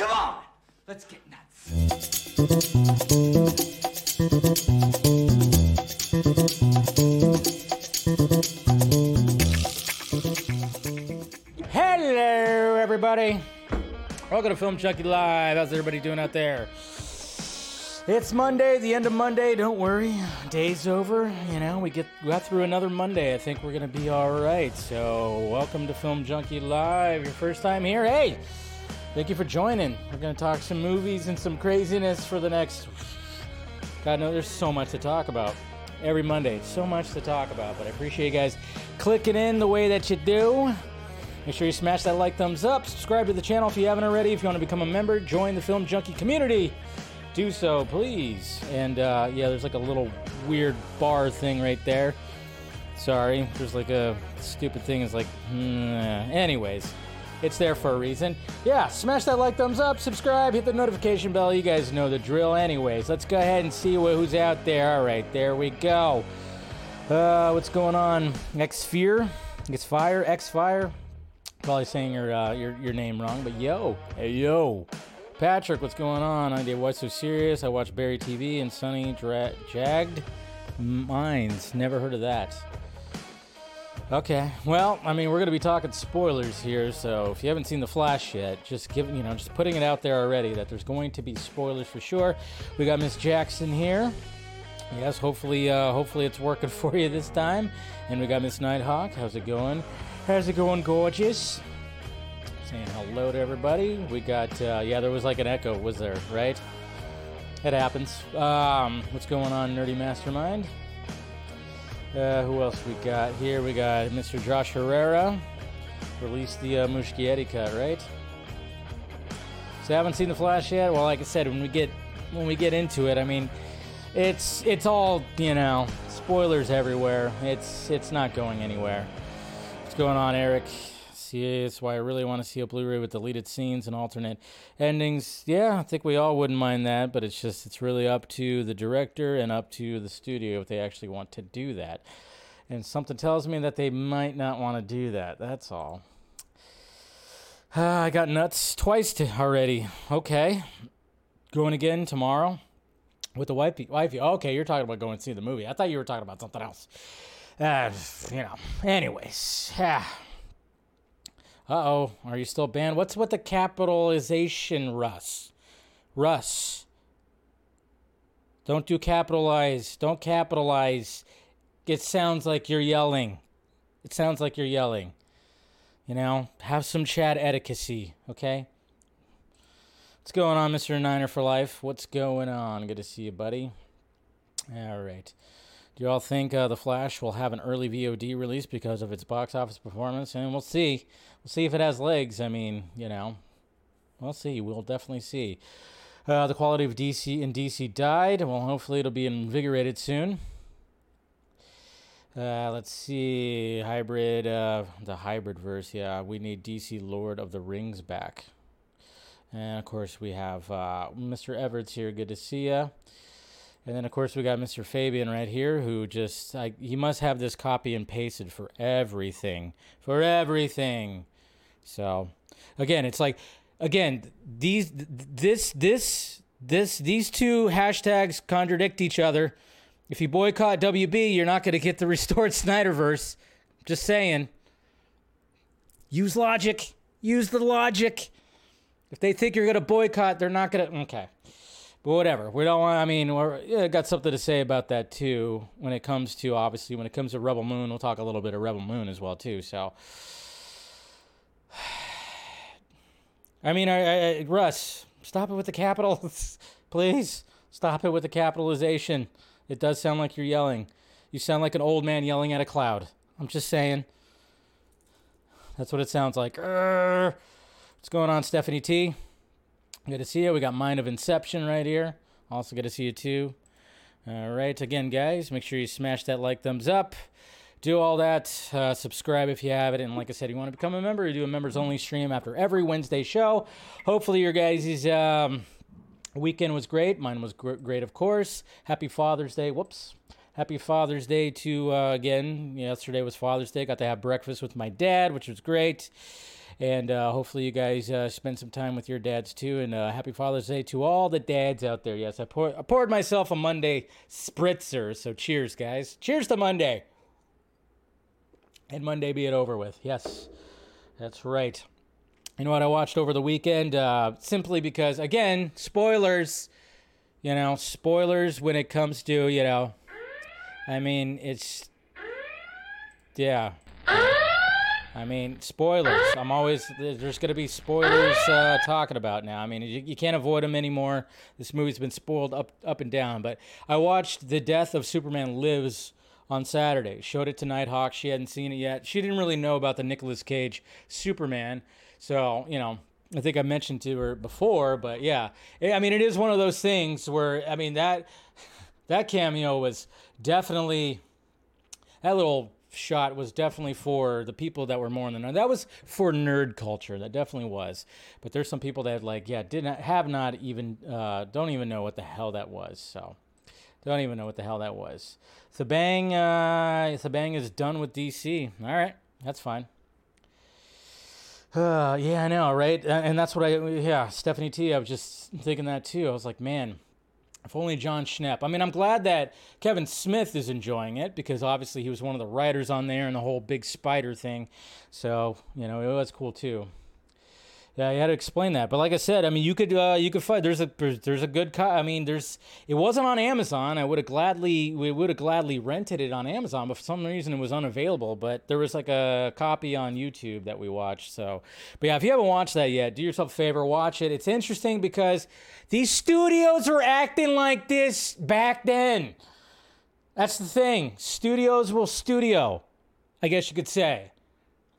Come on, let's get nuts. Hello, everybody. Welcome to Film Junkee Live. How's everybody doing out there? It's Monday, the end of Monday. Don't worry, day's over. You know, we get got through another Monday. I think we're gonna be all right. So, welcome to Film Junkee Live. Your first time here? Hey, thank you for joining. We're gonna talk some movies and some craziness for the next. God, no, there's so much to talk about every Monday. So much to talk about, but I appreciate you guys clicking in the way that you do. Make sure you smash that like, thumbs up, subscribe to the channel if you haven't already. If you want to become a member, join the Film Junkee community. Do so, please. And uh, yeah, there's like a little weird bar thing right there. Sorry, there's like a stupid thing. It's like, hmm, anyways, it's there for a reason. Yeah, smash that like, thumbs up, subscribe, hit the notification bell. You guys know the drill. Anyways, let's go ahead and see who's out there. All right, there we go. Uh, what's going on? X Fear, X Fire, X Fire. Probably saying your uh, your your name wrong, but yo, hey yo, Patrick, what's going on? I did What's So Serious. I watched Barry TV and Sunny Dra- Jagged Minds. Never heard of that. Okay, well, I mean, we're gonna be talking spoilers here, so if you haven't seen the Flash yet, just giving you know, just putting it out there already that there's going to be spoilers for sure. We got Miss Jackson here. Yes, hopefully, uh, hopefully it's working for you this time. And we got Miss Nighthawk. How's it going? How's it going, gorgeous? Saying hello to everybody. We got, uh, yeah, there was like an echo, was there, right? It happens. Um, what's going on, Nerdy Mastermind? Uh, who else we got here? We got Mr. Josh Herrera. Released the uh, Muschietti cut, right? So I haven't seen the Flash yet. Well, like I said, when we get when we get into it, I mean, it's it's all you know, spoilers everywhere. It's it's not going anywhere. What's going on, Eric? See, that's why I really want to see a Blu-ray with deleted scenes and alternate endings. Yeah, I think we all wouldn't mind that, but it's just it's really up to the director and up to the studio if they actually want to do that. And something tells me that they might not want to do that. That's all. Ah, I got nuts twice already. Okay, going again tomorrow with the wifey. Wifey. Okay, you're talking about going to see the movie. I thought you were talking about something else. Uh, you know. Anyways, yeah. Uh oh, are you still banned? What's with the capitalization, Russ? Russ. Don't do capitalize. Don't capitalize. It sounds like you're yelling. It sounds like you're yelling. You know, have some chat etiquette, okay? What's going on, Mr. Niner for Life? What's going on? Good to see you, buddy. All right. Do you all think uh, The Flash will have an early VOD release because of its box office performance? And we'll see. We'll see if it has legs. I mean, you know, we'll see. We'll definitely see. Uh, the quality of DC in DC died. Well, hopefully it'll be invigorated soon. Uh, let's see. Hybrid, uh, the hybrid verse. Yeah, we need DC Lord of the Rings back. And of course, we have uh, Mr. Everts here. Good to see you. And then, of course, we got Mr. Fabian right here, who just like he must have this copy and pasted for everything, for everything. So, again, it's like, again, these, this, this, this, these two hashtags contradict each other. If you boycott WB, you're not going to get the restored Snyderverse. Just saying. Use logic. Use the logic. If they think you're going to boycott, they're not going to. Okay. But whatever. We don't want, I mean, we're yeah, got something to say about that too when it comes to, obviously, when it comes to Rebel Moon. We'll talk a little bit of Rebel Moon as well too. So. I mean, I, I, Russ, stop it with the capitals, please. Stop it with the capitalization. It does sound like you're yelling. You sound like an old man yelling at a cloud. I'm just saying. That's what it sounds like. Urgh. What's going on, Stephanie T? Good to see you. We got Mind of Inception right here. Also good to see you too. All right, again, guys, make sure you smash that like, thumbs up. Do all that. Uh, subscribe if you have it. And like I said, you want to become a member, you do a members only stream after every Wednesday show. Hopefully, your guys' um, weekend was great. Mine was gr- great, of course. Happy Father's Day. Whoops. Happy Father's Day to, uh, again, yesterday was Father's Day. Got to have breakfast with my dad, which was great. And uh, hopefully, you guys uh, spend some time with your dads too. And uh, happy Father's Day to all the dads out there. Yes, I, pour- I poured myself a Monday spritzer. So cheers, guys. Cheers to Monday. And Monday be it over with. Yes, that's right. You know what I watched over the weekend? Uh, simply because, again, spoilers. You know, spoilers when it comes to, you know, I mean, it's, yeah. I mean, spoilers. I'm always, there's going to be spoilers uh, talking about now. I mean, you, you can't avoid them anymore. This movie's been spoiled up, up and down. But I watched The Death of Superman Lives on Saturday. Showed it to Nighthawk. She hadn't seen it yet. She didn't really know about the Nicolas Cage Superman. So, you know, I think I mentioned to her before, but yeah. I mean, it is one of those things where, I mean, that that cameo was definitely that little shot was definitely for the people that were more in the know. That was for nerd culture. That definitely was. But there's some people that like, yeah, did not have not even uh, don't even know what the hell that was. So don't even know what the hell that was. So bang, uh, so is done with DC. All right, that's fine. Uh, yeah, I know, right? And that's what I, yeah, Stephanie T. I was just thinking that too. I was like, man, if only Jon Schnepp. I mean, I'm glad that Kevin Smith is enjoying it because obviously he was one of the writers on there and the whole big spider thing. So, you know, it was cool too. Yeah, you had to explain that. But like I said, I mean, you could uh, you could find there's a there's a good co- I mean, there's it wasn't on Amazon. I would have gladly we would have gladly rented it on Amazon, but for some reason it was unavailable. But there was like a copy on YouTube that we watched. So, but yeah, if you haven't watched that yet, do yourself a favor, watch it. It's interesting because these studios were acting like this back then. That's the thing. Studios will studio, I guess you could say.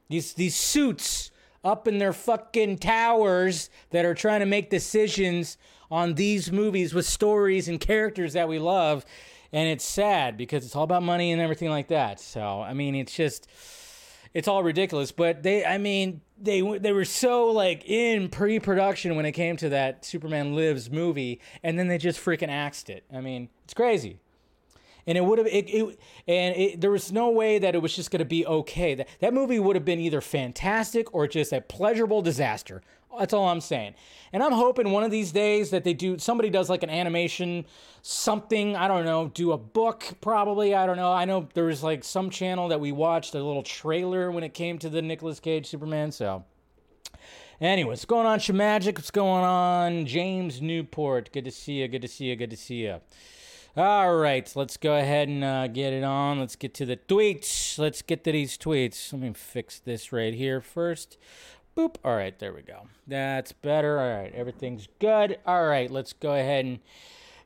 These these suits up in their fucking towers that are trying to make decisions on these movies with stories and characters that we love. And it's sad because it's all about money and everything like that. So, I mean, it's just, it's all ridiculous. But they, I mean, they they were so like in pre-production when it came to that Superman Lives movie, and then they just freaking axed it. I mean, it's crazy and it would have it, it, and it, there was no way that it was just going to be okay that that movie would have been either fantastic or just a pleasurable disaster that's all i'm saying and i'm hoping one of these days that they do somebody does like an animation something i don't know do a book probably i don't know i know there was like some channel that we watched a little trailer when it came to the Nicolas cage superman so Anyway, what's going on, Shemagic? What's going on, James Newport? Good to see you. Good to see you. Good to see you. All right, let's go ahead and uh, get it on. Let's get to the tweets. Let's get to these tweets. Let me fix this right here first. Boop. All right, there we go. That's better. All right, everything's good. All right, let's go ahead and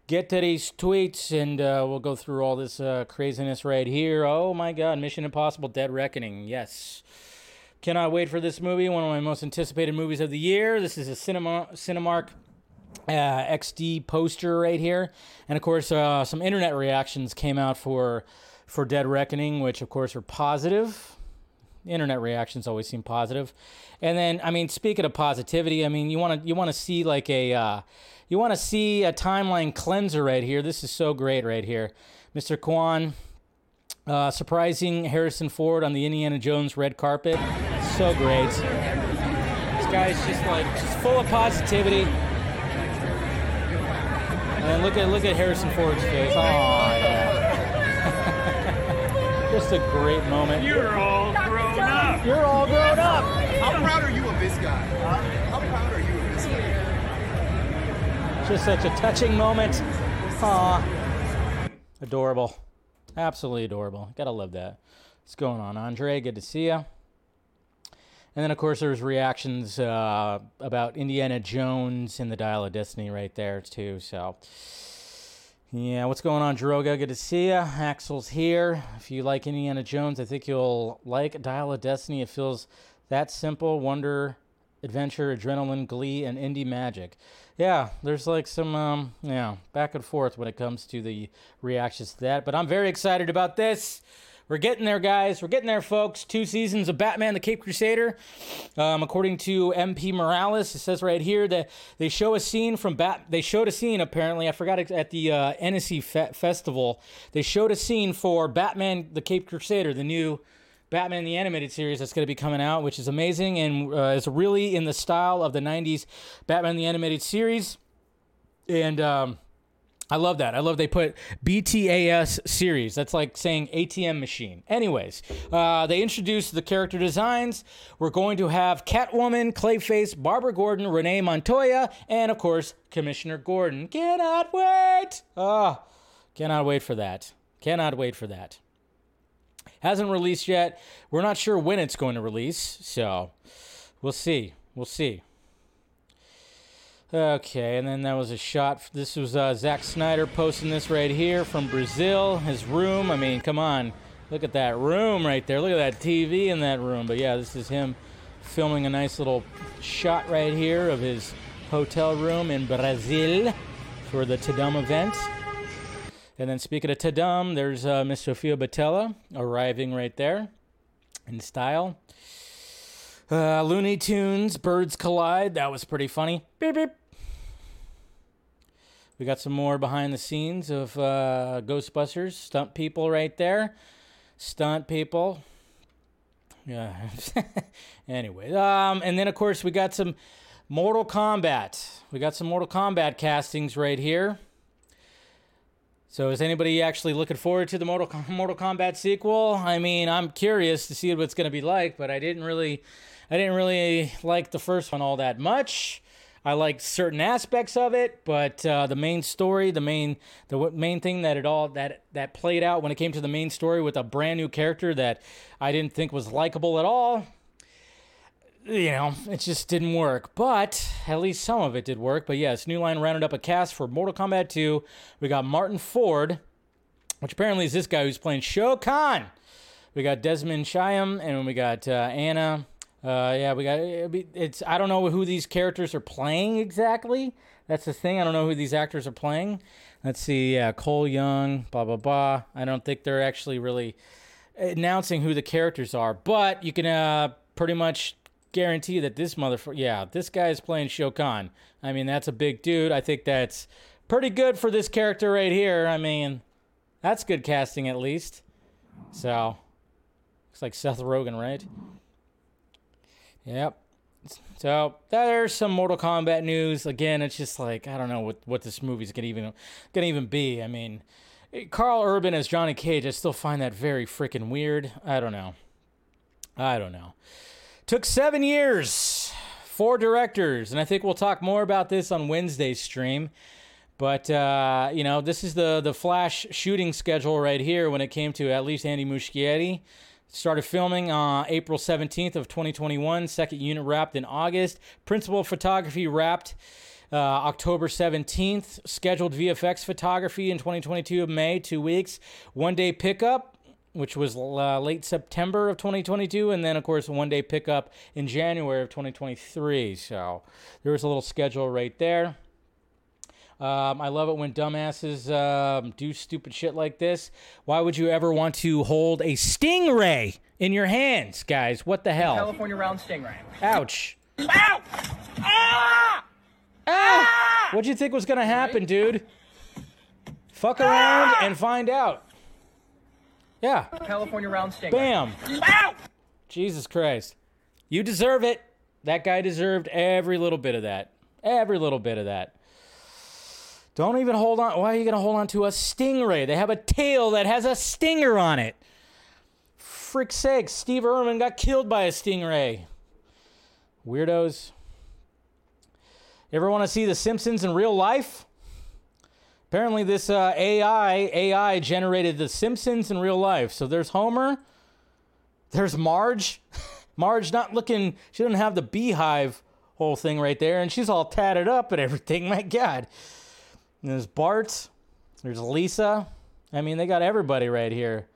get to these tweets and uh, we'll go through all this uh, craziness right here. Oh my God, Mission Impossible Dead Reckoning. Yes. Cannot wait for this movie. One of my most anticipated movies of the year. This is a cinema Cinemark uh, XD poster right here, and of course, uh, some internet reactions came out for for Dead Reckoning, which of course are positive. Internet reactions always seem positive, and then I mean, speaking of positivity, I mean, you want to you want to see like a uh, you want to see a timeline cleanser right here. This is so great right here, Mr. Quan. Uh, surprising Harrison Ford on the Indiana Jones red carpet. So great. This guy's just like just full of positivity. And look at look at Harrison Ford's face. Oh yeah. Just a great moment. You're all grown up. You're all grown up. How proud are you of this guy? How proud are you of this guy? Just such a touching moment. Aw. Adorable. Absolutely adorable. Gotta love that. What's going on, Andre? Good to see you. And then, of course, there's reactions uh, about Indiana Jones and the Dial of Destiny right there, too. So, yeah, what's going on, Droga? Good to see you. Axel's here. If you like Indiana Jones, I think you'll like Dial of Destiny. It feels that simple wonder, adventure, adrenaline, glee, and indie magic. Yeah, there's like some, um, yeah, back and forth when it comes to the reactions to that. But I'm very excited about this. We're getting there, guys. We're getting there, folks. Two seasons of Batman: The Caped Crusader. Um, according to MP Morales, it says right here that they show a scene from Bat. They showed a scene apparently. I forgot at the uh, Annecy Fe- Festival. They showed a scene for Batman: The Caped Crusader, the new Batman the Animated Series that's going to be coming out, which is amazing and uh, is really in the style of the 90s Batman the Animated Series. And um, I love that. I love they put BTAS series. That's like saying ATM machine. Anyways, uh, they introduced the character designs. We're going to have Catwoman, Clayface, Barbara Gordon, Renee Montoya, and of course, Commissioner Gordon. Cannot wait. Oh, cannot wait for that. Cannot wait for that. Hasn't released yet. We're not sure when it's going to release, so we'll see. We'll see. Okay, and then that was a shot. This was uh, Zack Snyder posting this right here from Brazil, his room. I mean, come on. Look at that room right there. Look at that TV in that room. But yeah, this is him filming a nice little shot right here of his hotel room in Brazil for the Tudum event. And then speaking of Tudum, there's uh, Miss Sofia Boutella arriving right there in style. Uh, Looney Tunes, Birds Collide. That was pretty funny. Beep, beep. We got some more behind the scenes of uh, Ghostbusters. Stunt people right there. Stunt people. Yeah. anyway, um, and then of course we got some Mortal Kombat. We got some Mortal Kombat castings right here. So is anybody actually looking forward to the Mortal Mortal Kombat sequel? I mean, I'm curious to see what it's going to be like, but I didn't really I didn't really like the first one all that much. I like certain aspects of it, but uh, the main story, the main the main thing that it all that that played out when it came to the main story with a brand new character that I didn't think was likable at all. You know, it just didn't work. But at least some of it did work. But yes, New Line rounded up a cast for Mortal Kombat 2. We got Martyn Ford, which apparently is this guy who's playing Shao Kahn. We got Desmond Chiam, and we got uh, Anna uh, yeah, we got it's. I don't know who these characters are playing exactly. That's the thing. I don't know who these actors are playing. Let's see. Yeah, Cole Young. Blah blah blah. I don't think they're actually really announcing who the characters are, but you can uh, pretty much guarantee that this motherfucker. Yeah, this guy is playing Shao Kahn. I mean, that's a big dude. I think that's pretty good for this character right here. I mean, that's good casting at least. So, looks like Seth Rogen, right? Yep. So there's some Mortal Kombat news. Again, it's just like I don't know what what this movie's gonna even gonna even be. I mean, Karl Urban as Johnny Cage, I still find that very freaking weird. I don't know. I don't know. Took seven years, four directors, and I think we'll talk more about this on Wednesday's stream. But uh, you know, this is the the Flash shooting schedule right here when it came to at least Andy Muschietti. Started filming on April 17th of 2021. Second unit wrapped in August. Principal photography wrapped uh, October 17th. Scheduled VFX photography in 2022 of May, two weeks. One day pickup, which was uh, late September of 2022, and then of course one day pickup in January of 2023. So there was a little schedule right there. Um, I love it when dumbasses um, do stupid shit like this. Why would you ever want to hold a stingray in your hands, guys? What the hell? California round stingray. Ouch. Ow! Ah! Ah! What'd you think was gonna happen, dude? Fuck around and find out. Yeah. California round stingray. Bam. Ow! Jesus Christ. You deserve it. That guy deserved every little bit of that. Every little bit of that. Don't even hold on. Why are you going to hold on to a stingray? They have a tail that has a stinger on it. Frick's sake, Steve Irwin got killed by a stingray. Weirdos. Ever want to see The Simpsons in real life? Apparently, this uh, AI AI generated The Simpsons in real life. So there's Homer. There's Marge. Marge not looking. She doesn't have the beehive whole thing right there, and she's all tatted up and everything. My God. And there's Bart. There's Lisa. I mean, they got everybody right here.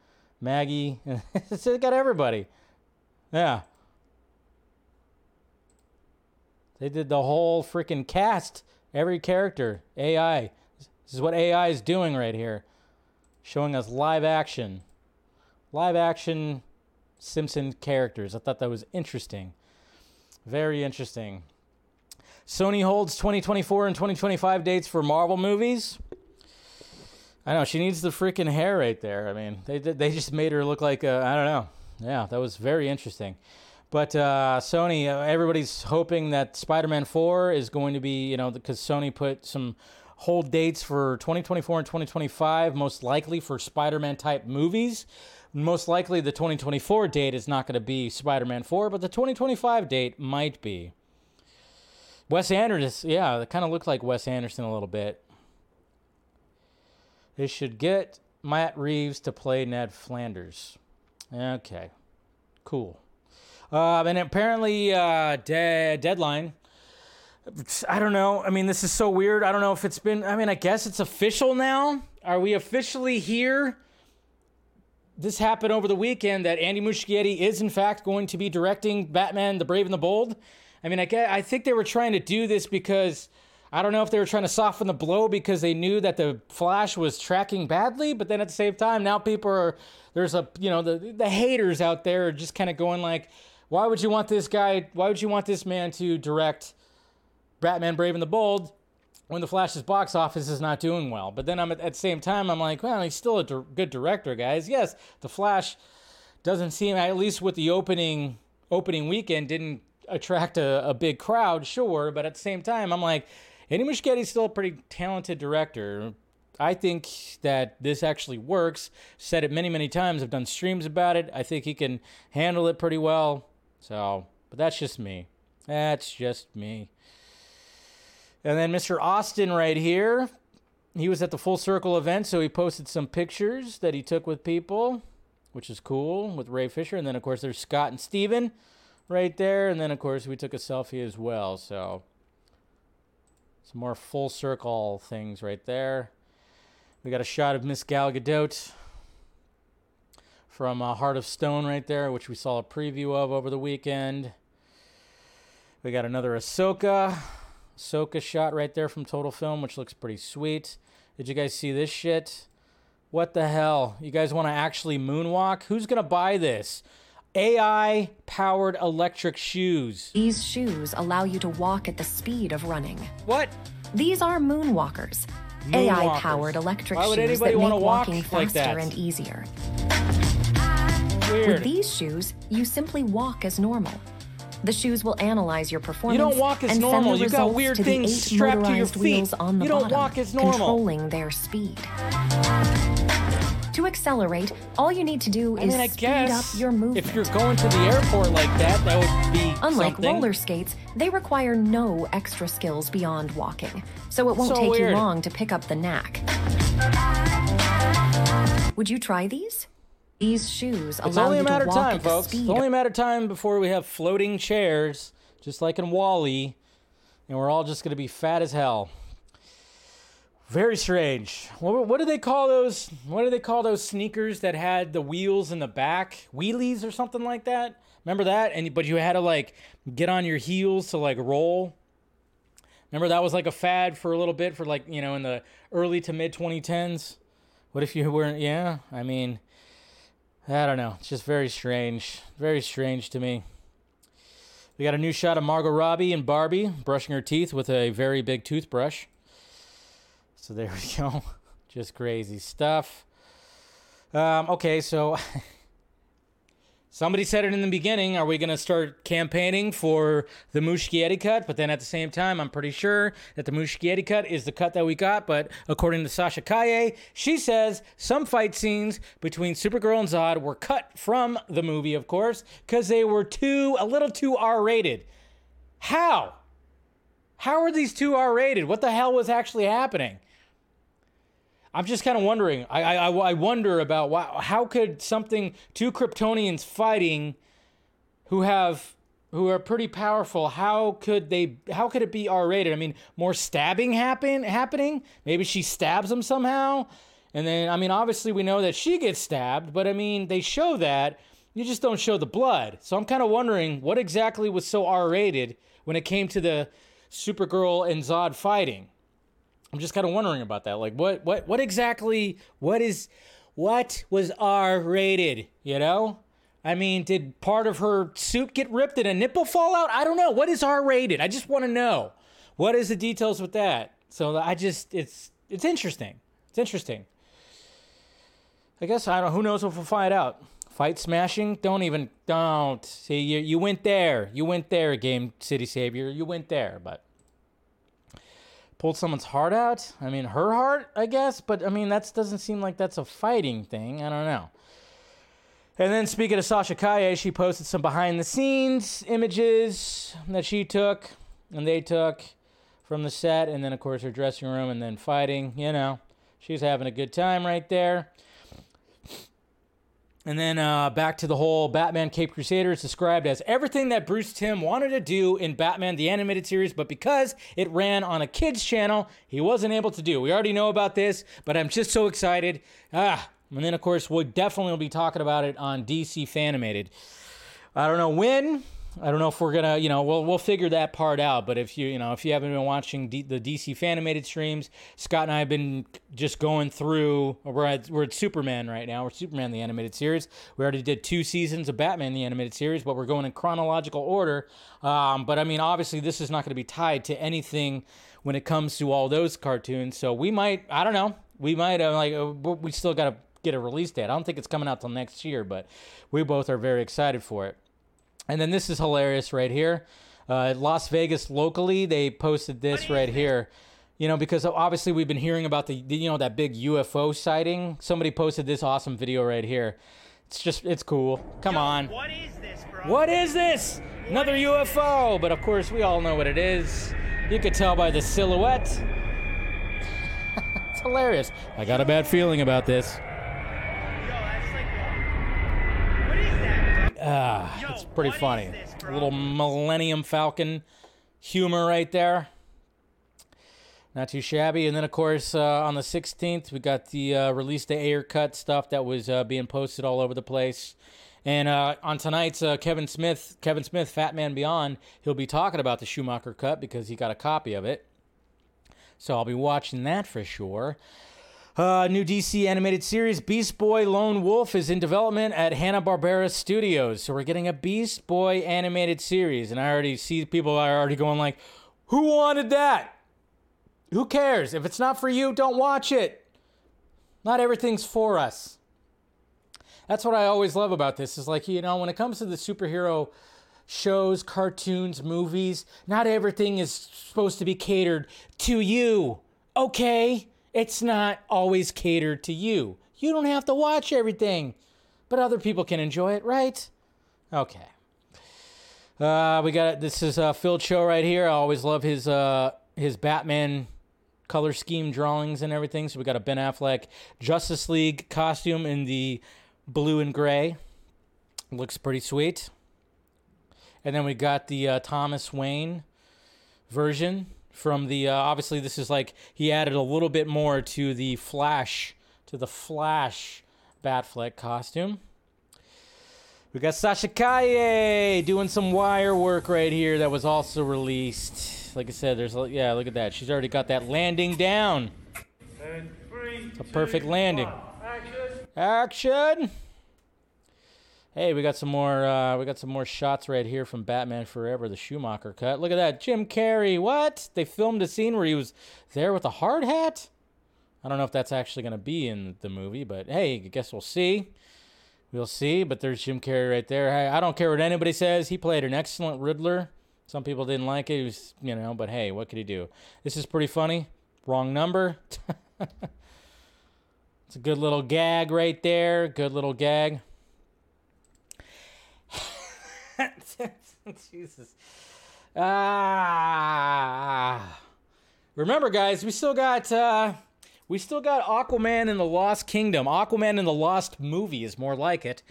Maggie. they got everybody. Yeah. They did the whole freaking cast. Every character. AI. This is what AI is doing right here. Showing us live action. Live action Simpson characters. I thought that was interesting. Very interesting. Sony holds 2024 and 2025 dates for Marvel movies. I know she needs the freaking hair right there. I mean, they they just made her look like I don't know. Yeah, that was very interesting. But uh, Sony, uh, everybody's hoping that Spider-Man 4 is going to be, you know, because Sony put some hold dates for 2024 and 2025, most likely for Spider-Man type movies. Most likely, the 2024 date is not going to be Spider-Man 4, but the 2025 date might be. Wes Anderson, yeah, it kind of looked like Wes Anderson a little bit. They should get Matt Reeves to play Ned Flanders. Okay, cool. Uh, and apparently, uh, de- deadline. I don't know. I mean, this is so weird. I don't know if it's been. I mean, I guess it's official now. Are we officially here? This happened over the weekend that Andy Muschietti is in fact going to be directing Batman: The Brave and the Bold. I mean, I get, I think they were trying to do this because I don't know if they were trying to soften the blow because they knew that the Flash was tracking badly, but then at the same time, now people are there's a you know the the haters out there are just kind of going like, why would you want this guy? Why would you want this man to direct Batman: Brave and the Bold? When the Flash's box office is not doing well, but then I'm at, at the same time I'm like, well, he's still a dir- good director, guys. Yes, the Flash doesn't seem, at least with the opening opening weekend, didn't attract a, a big crowd, sure, but at the same time, I'm like, Andy Muschietti's still a pretty talented director. I think that this actually works. Said it many, many times. I've done streams about it. I think he can handle it pretty well. So, but that's just me. That's just me. And then Mr. Austin right here. He was at the Full Circle event, so he posted some pictures that he took with people, which is cool with Ray Fisher. And then, of course, there's Scott and Steven right there. And then, of course, we took a selfie as well. So, some more full circle things right there. We got a shot of Miss Gal Gadot from uh, Heart of Stone right there, which we saw a preview of over the weekend. We got another Ahsoka, Ahsoka shot right there from Total Film, which looks pretty sweet. Did you guys see this shit? What the hell? You guys want to actually moonwalk? Who's gonna buy this? AI powered electric shoes. These shoes allow you to walk at the speed of running. What? These are moonwalkers. AI powered electric shoes. Why would shoes that make walk walking like faster that? and easier. Weird. With these shoes, you simply walk as normal. The shoes will analyze your performance. don't walk as and normal. You got weird to things strapped to your feet. wheels on the You don't bottom, walk as normal. controlling their speed. To accelerate, all you need to do I is mean, I speed guess up your movement. if you're going to the airport like that, that would be Unlike something. roller skates, they require no extra skills beyond walking, so it won't So take weird. you long to pick up the knack. Would you try these? These shoes It's allow only a you matter to of walk time, at the folks. speed It's only a matter of time before we have floating chairs, just like in WALL-E, and we're all just going to be fat as hell. Very strange. What, what do they call those? What do they call those sneakers that had the wheels in the back? Wheelies or something like that? Remember that? And but you had to like get on your heels to like roll. Remember that was like a fad for a little bit for like you know in the early to mid 2010s. What if you weren't? Yeah, I mean, I don't know. It's just very strange. Very strange to me. We got a new shot of Margot Robbie and Barbie brushing her teeth with a very big toothbrush. So there we go. Just crazy stuff. Um, okay, so somebody said it in the beginning. Are we going to start campaigning for the Muschietti cut? But then at the same time, I'm pretty sure that the Muschietti cut is the cut that we got. But according to Sasha Calle, she says some fight scenes between Supergirl and Zod were cut from the movie, of course, because they were too, a little too R rated. How? How are these two R rated? What the hell was actually happening? I'm just kind of wondering. I, I, I wonder about why, how could something two Kryptonians fighting, who have who are pretty powerful, how could they? How could it be R-rated? I mean, more stabbing happen happening. Maybe she stabs him somehow, and then I mean, obviously we know that she gets stabbed, but I mean, they show that. You just don't show the blood. So I'm kind of wondering what exactly was so R-rated when it came to the Supergirl and Zod fighting. I'm just kind of wondering about that. Like, what, what, what exactly? What is, what was R rated? You know, I mean, did part of her suit get ripped? Did a nipple fall out? I don't know. What is R rated? I just want to know. What is the details with that? So I just, it's, it's interesting. It's interesting. I guess I don't. Who knows if we'll find out? Fight smashing? Don't even don't. See you you went there. You went there, Game City Savior. You went there, but pulled someone's heart out? I mean, her heart, I guess, but I mean, that doesn't seem like that's a fighting thing. I don't know. And then speaking of Sasha Calle, she posted some behind the scenes images that she took and they took from the set and then of course her dressing room and then fighting, you know. She's having a good time right there. And then uh, back to the whole Batman Caped Crusader. It's described as everything that Bruce Timm wanted to do in Batman the Animated Series, but because it ran on a kids' channel, he wasn't able to do. We already know about this, but I'm just so excited. Ah, and then of course we'll definitely be talking about it on DC Fanimated. I don't know when. I don't know if we're gonna, you know, we'll we'll figure that part out. But if you, you know, if you haven't been watching D- the DC Fanimated streams, Scott and I have been just going through. We're at we're at Superman right now. We're Superman the animated series. We already did two seasons of Batman the animated series, but we're going in chronological order. Um, but I mean, obviously, this is not going to be tied to anything when it comes to all those cartoons. So we might, I don't know, we might uh, like uh, we still got to get a release date. I don't think it's coming out till next year, but we both are very excited for it. And then this is hilarious right here. Uh, Las Vegas locally, they posted this right here. You know, because obviously we've been hearing about the, the, you know, that big UFO sighting. Somebody posted this awesome video right here. It's just, it's cool. Come on. What is this, bro? What is this? Another UFO. But of course, we all know what it is. You could tell by the silhouette. it's hilarious. I got a bad feeling about this. Yo, that's like. a- What is bro? Ah, Yo, it's pretty funny. this, A little Millennium Falcon humor right there. Not too shabby. And then, of course, uh, on the 16th, we got the uh, release the Ayer cut stuff that was uh, being posted all over the place. And uh, on tonight's uh, Kevin Smith, Kevin Smith, Fat Man Beyond, he'll be talking about the Schumacher cut because he got a copy of it. So I'll be watching that for sure. Uh, new DC animated series Beast Boy Lone Wolf is in development at Hanna Barbera Studios. So we're getting a Beast Boy animated series, and I already see people are already going like, "Who wanted that? Who cares? If it's not for you, don't watch it. Not everything's for us." That's what I always love about this. Is like you know when it comes to the superhero shows, cartoons, movies, not everything is supposed to be catered to you. Okay? It's not always catered to you. You don't have to watch everything, but other people can enjoy it, right? Okay. Uh, we got this is uh, Phil Cho right here. I always love his uh, his Batman color scheme drawings and everything. So we got a Ben Affleck Justice League costume in the blue and gray. Looks pretty sweet. And then we got the uh, Thomas Wayne version from the. Uh, obviously, this is like he added a little bit more to the Flash, to the Flash Batfleck costume. We got Sasha Calle doing some wire work right here that was also released. Like I said, there's a- yeah, look at that. She's already got that landing down. And three, A perfect two, landing. one. Action. Action. Hey, we got some more. Uh, we got some more shots right here from Batman Forever, the Schumacher cut. Look at that, Jim Carrey. What? They filmed a scene where he was there with a hard hat. I don't know if that's actually going to be in the movie, but hey, I guess we'll see. We'll see. But there's Jim Carrey right there. Hey, I don't care what anybody says. He played an excellent Riddler. Some people didn't like it. Was, you know, but hey, what could he do? This is pretty funny. Wrong number. It's a good little gag right there. Good little gag. Jesus. Ah. Remember, guys, we still got uh, we still got Aquaman in the Lost Kingdom. Aquaman in the Lost movie is more like it.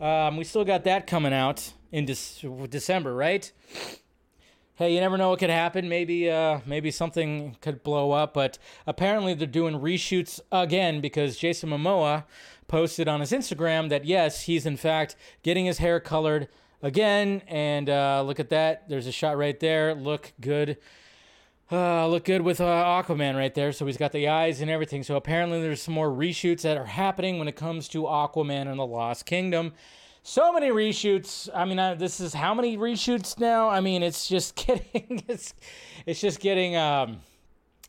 Um, we still got that coming out in Dec- December, right? hey, you never know what could happen. Maybe uh, maybe something could blow up. But apparently they're doing reshoots again because Jason Momoa posted on his Instagram that yes, he's in fact getting his hair colored again. And uh, look at that. There's a shot right there. Look good. Uh, look good with uh, Aquaman right there. So he's got the eyes and everything. So apparently there's some more reshoots that are happening when it comes to Aquaman and the Lost Kingdom so many reshoots. I mean, uh, this is how many reshoots now? I mean, it's just getting it's it's just getting um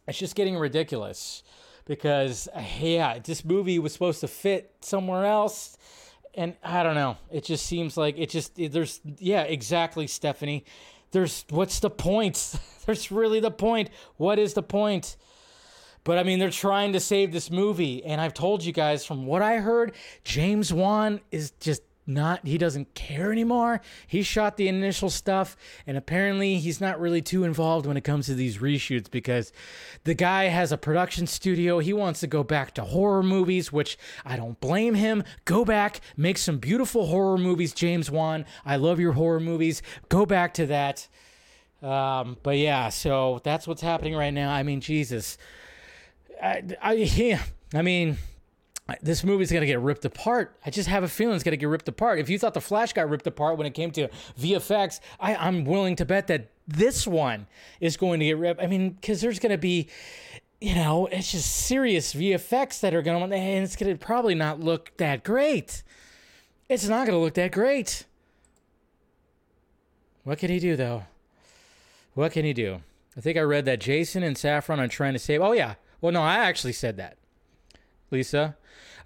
it's just getting ridiculous because yeah, this movie was supposed to fit somewhere else and I don't know. It just seems like it just there's yeah, exactly, Stephanie. There's what's the point? there's really the point. What is the point? But I mean, they're trying to save this movie, and I've told you guys from what I heard, James Wan is just not. He doesn't care anymore. He shot the initial stuff, and apparently, he's not really too involved when it comes to these reshoots because the guy has a production studio. He wants to go back to horror movies, which I don't blame him. Go back, make some beautiful horror movies, James Wan. I love your horror movies. Go back to that. Um, but yeah, so that's what's happening right now. I mean, Jesus. I, I, yeah, I mean, this movie's gonna get ripped apart. I just have a feeling it's gonna get ripped apart. If you thought the Flash got ripped apart when it came to VFX, I, I'm willing to bet that this one is going to get ripped. I mean, because there's gonna be, you know, it's just serious VFX that are gonna, and it's gonna probably not look that great. It's not gonna look that great. What can he do though? What can he do? I think I read that Jason and Safran are trying to save. Oh yeah. Well, no, I actually said that, Lisa,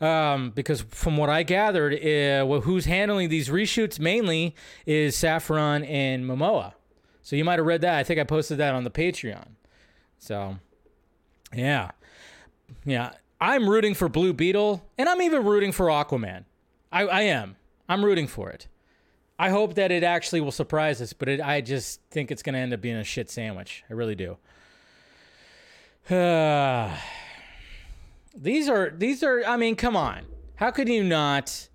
um, because from what I gathered, uh, well, who's handling these reshoots mainly is Safran and Momoa. So you might have read that. I think I posted that on the Patreon. So, yeah, yeah. I'm rooting for Blue Beetle, and I'm even rooting for Aquaman. I, I am. I'm rooting for it. I hope that it actually will surprise us, but it, I just think it's going to end up being a shit sandwich. I really do. these are these are I mean, come on. How can you not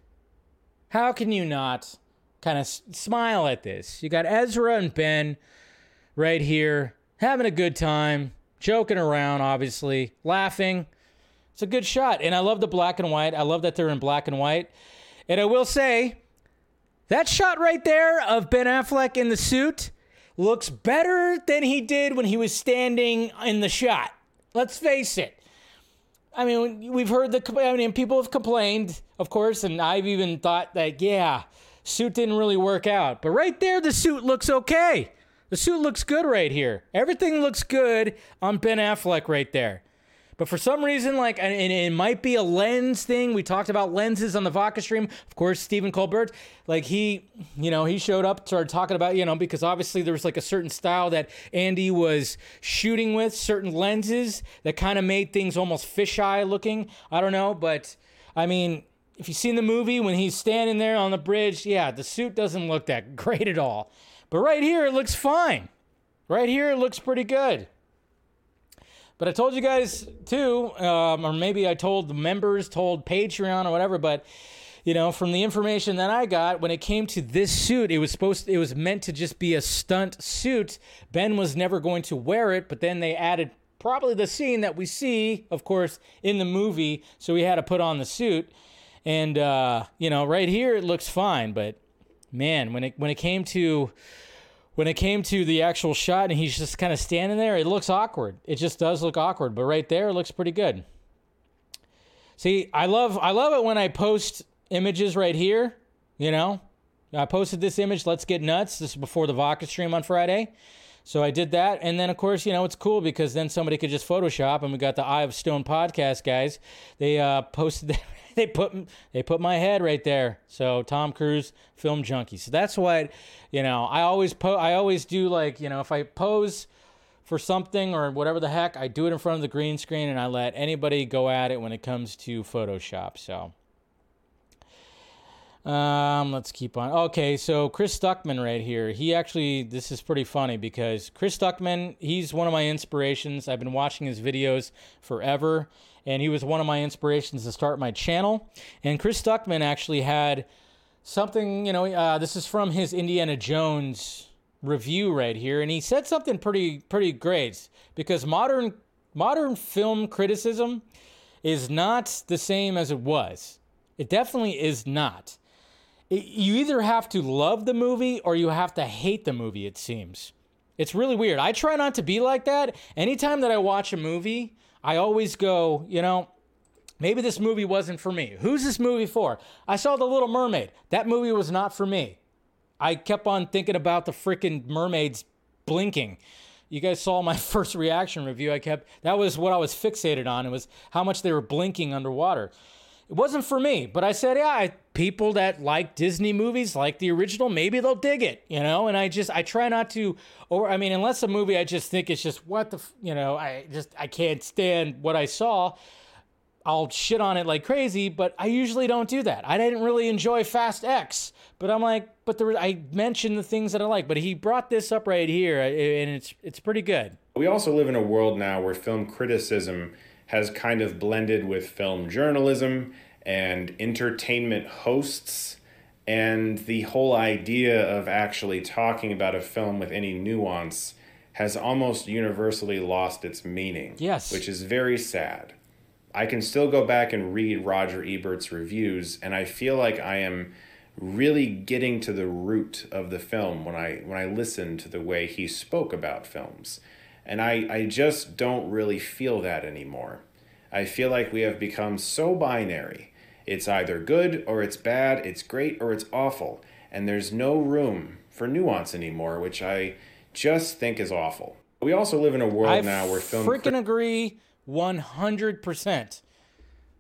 how can you not kind of s- smile at this? You got Ezra and Ben right here having a good time, joking around obviously, laughing. It's a good shot and I love the black and white. I love that they're in black and white. And I will say that shot right there of Ben Affleck in the suit looks better than he did when he was standing in the shot. Let's face it. I mean, we've heard the. I mean, people have complained, of course, and I've even thought that, yeah, suit didn't really work out. But right there, the suit looks okay. The suit looks good right here. Everything looks good on Ben Affleck right there. But for some reason, like, and it might be a lens thing. We talked about lenses on the Vodka stream. Of course, Stephen Colbert, like he, you know, he showed up, started talking about, you know, because obviously there was like a certain style that Andy was shooting with, certain lenses that kind of made things almost fisheye looking. I don't know, but I mean, if you've seen the movie when he's standing there on the bridge, yeah, the suit doesn't look that great at all. But right here, it looks fine. Right here, it looks pretty good. But I told you guys too, um, or maybe I told the members, told Patreon or whatever. But you know, from the information that I got, when it came to this suit, it was supposed, it was meant to just be a stunt suit. Ben was never going to wear it, but then they added probably the scene that we see, of course, in the movie. So he had to put on the suit, and uh, you know, right here it looks fine, but man, when it when it came to when it came to the actual shot and he's just kind of standing there, it looks awkward. It just does look awkward, but right there it looks pretty good. See, I love I love it when I post images right here, you know? I posted this image, let's get nuts. This is before the Vodka stream on Friday. So I did that. And then, of course, you know, it's cool because then somebody could just Photoshop. And we got the Eye of Stone podcast guys. They uh, posted, they put they put my head right there. So Tom Cruise, film junkie. So that's what, you know, I always po- I always do like, you know, if I pose for something or whatever the heck, I do it in front of the green screen and I let anybody go at it when it comes to Photoshop. So. Um, let's keep on. Okay, so Chris Stuckman right here. He actually, this is pretty funny because Chris Stuckman, he's one of my inspirations. I've been watching his videos forever, and he was one of my inspirations to start my channel. And Chris Stuckman actually had something, you know, uh, this is from his Indiana Jones review right here, and he said something pretty pretty great because modern modern film criticism is not the same as it was. It definitely is not you either have to love the movie or you have to hate the movie it seems. It's really weird. I try not to be like that. Anytime that i watch a movie i always go you know maybe this movie wasn't for me. Who's this movie for? I saw the little mermaid. That movie was not for me. I kept on thinking about the freaking mermaids blinking. You guys saw my first reaction review. I kept that was what i was fixated on. It was how much they were blinking underwater It wasn't for me, but I said, yeah, people that like Disney movies, like the original, maybe they'll dig it, you know. And I just, I try not to, or I mean, unless a movie I just think it's just what the, you know, I just, I can't stand what I saw. I'll shit on it like crazy, but I usually don't do that. I didn't really enjoy Fast X, but I'm like, but there, was, I mentioned the things that I like. But he brought this up right here, and it's it's pretty good. We also live in a world now where film criticism has kind of blended with film journalism and entertainment hosts. And the whole idea of actually talking about a film with any nuance has almost universally lost its meaning. Yes. Which is very sad. I can still go back and read Roger Ebert's reviews, and I feel like I am really getting to the root of the film when I when I listen to the way he spoke about films. And I, I just don't really feel that anymore. I feel like we have become so binary. It's either good or it's bad, it's great or it's awful. And there's no room for nuance anymore, which I just think is awful. We also live in a world I now where film freaking agree 100%.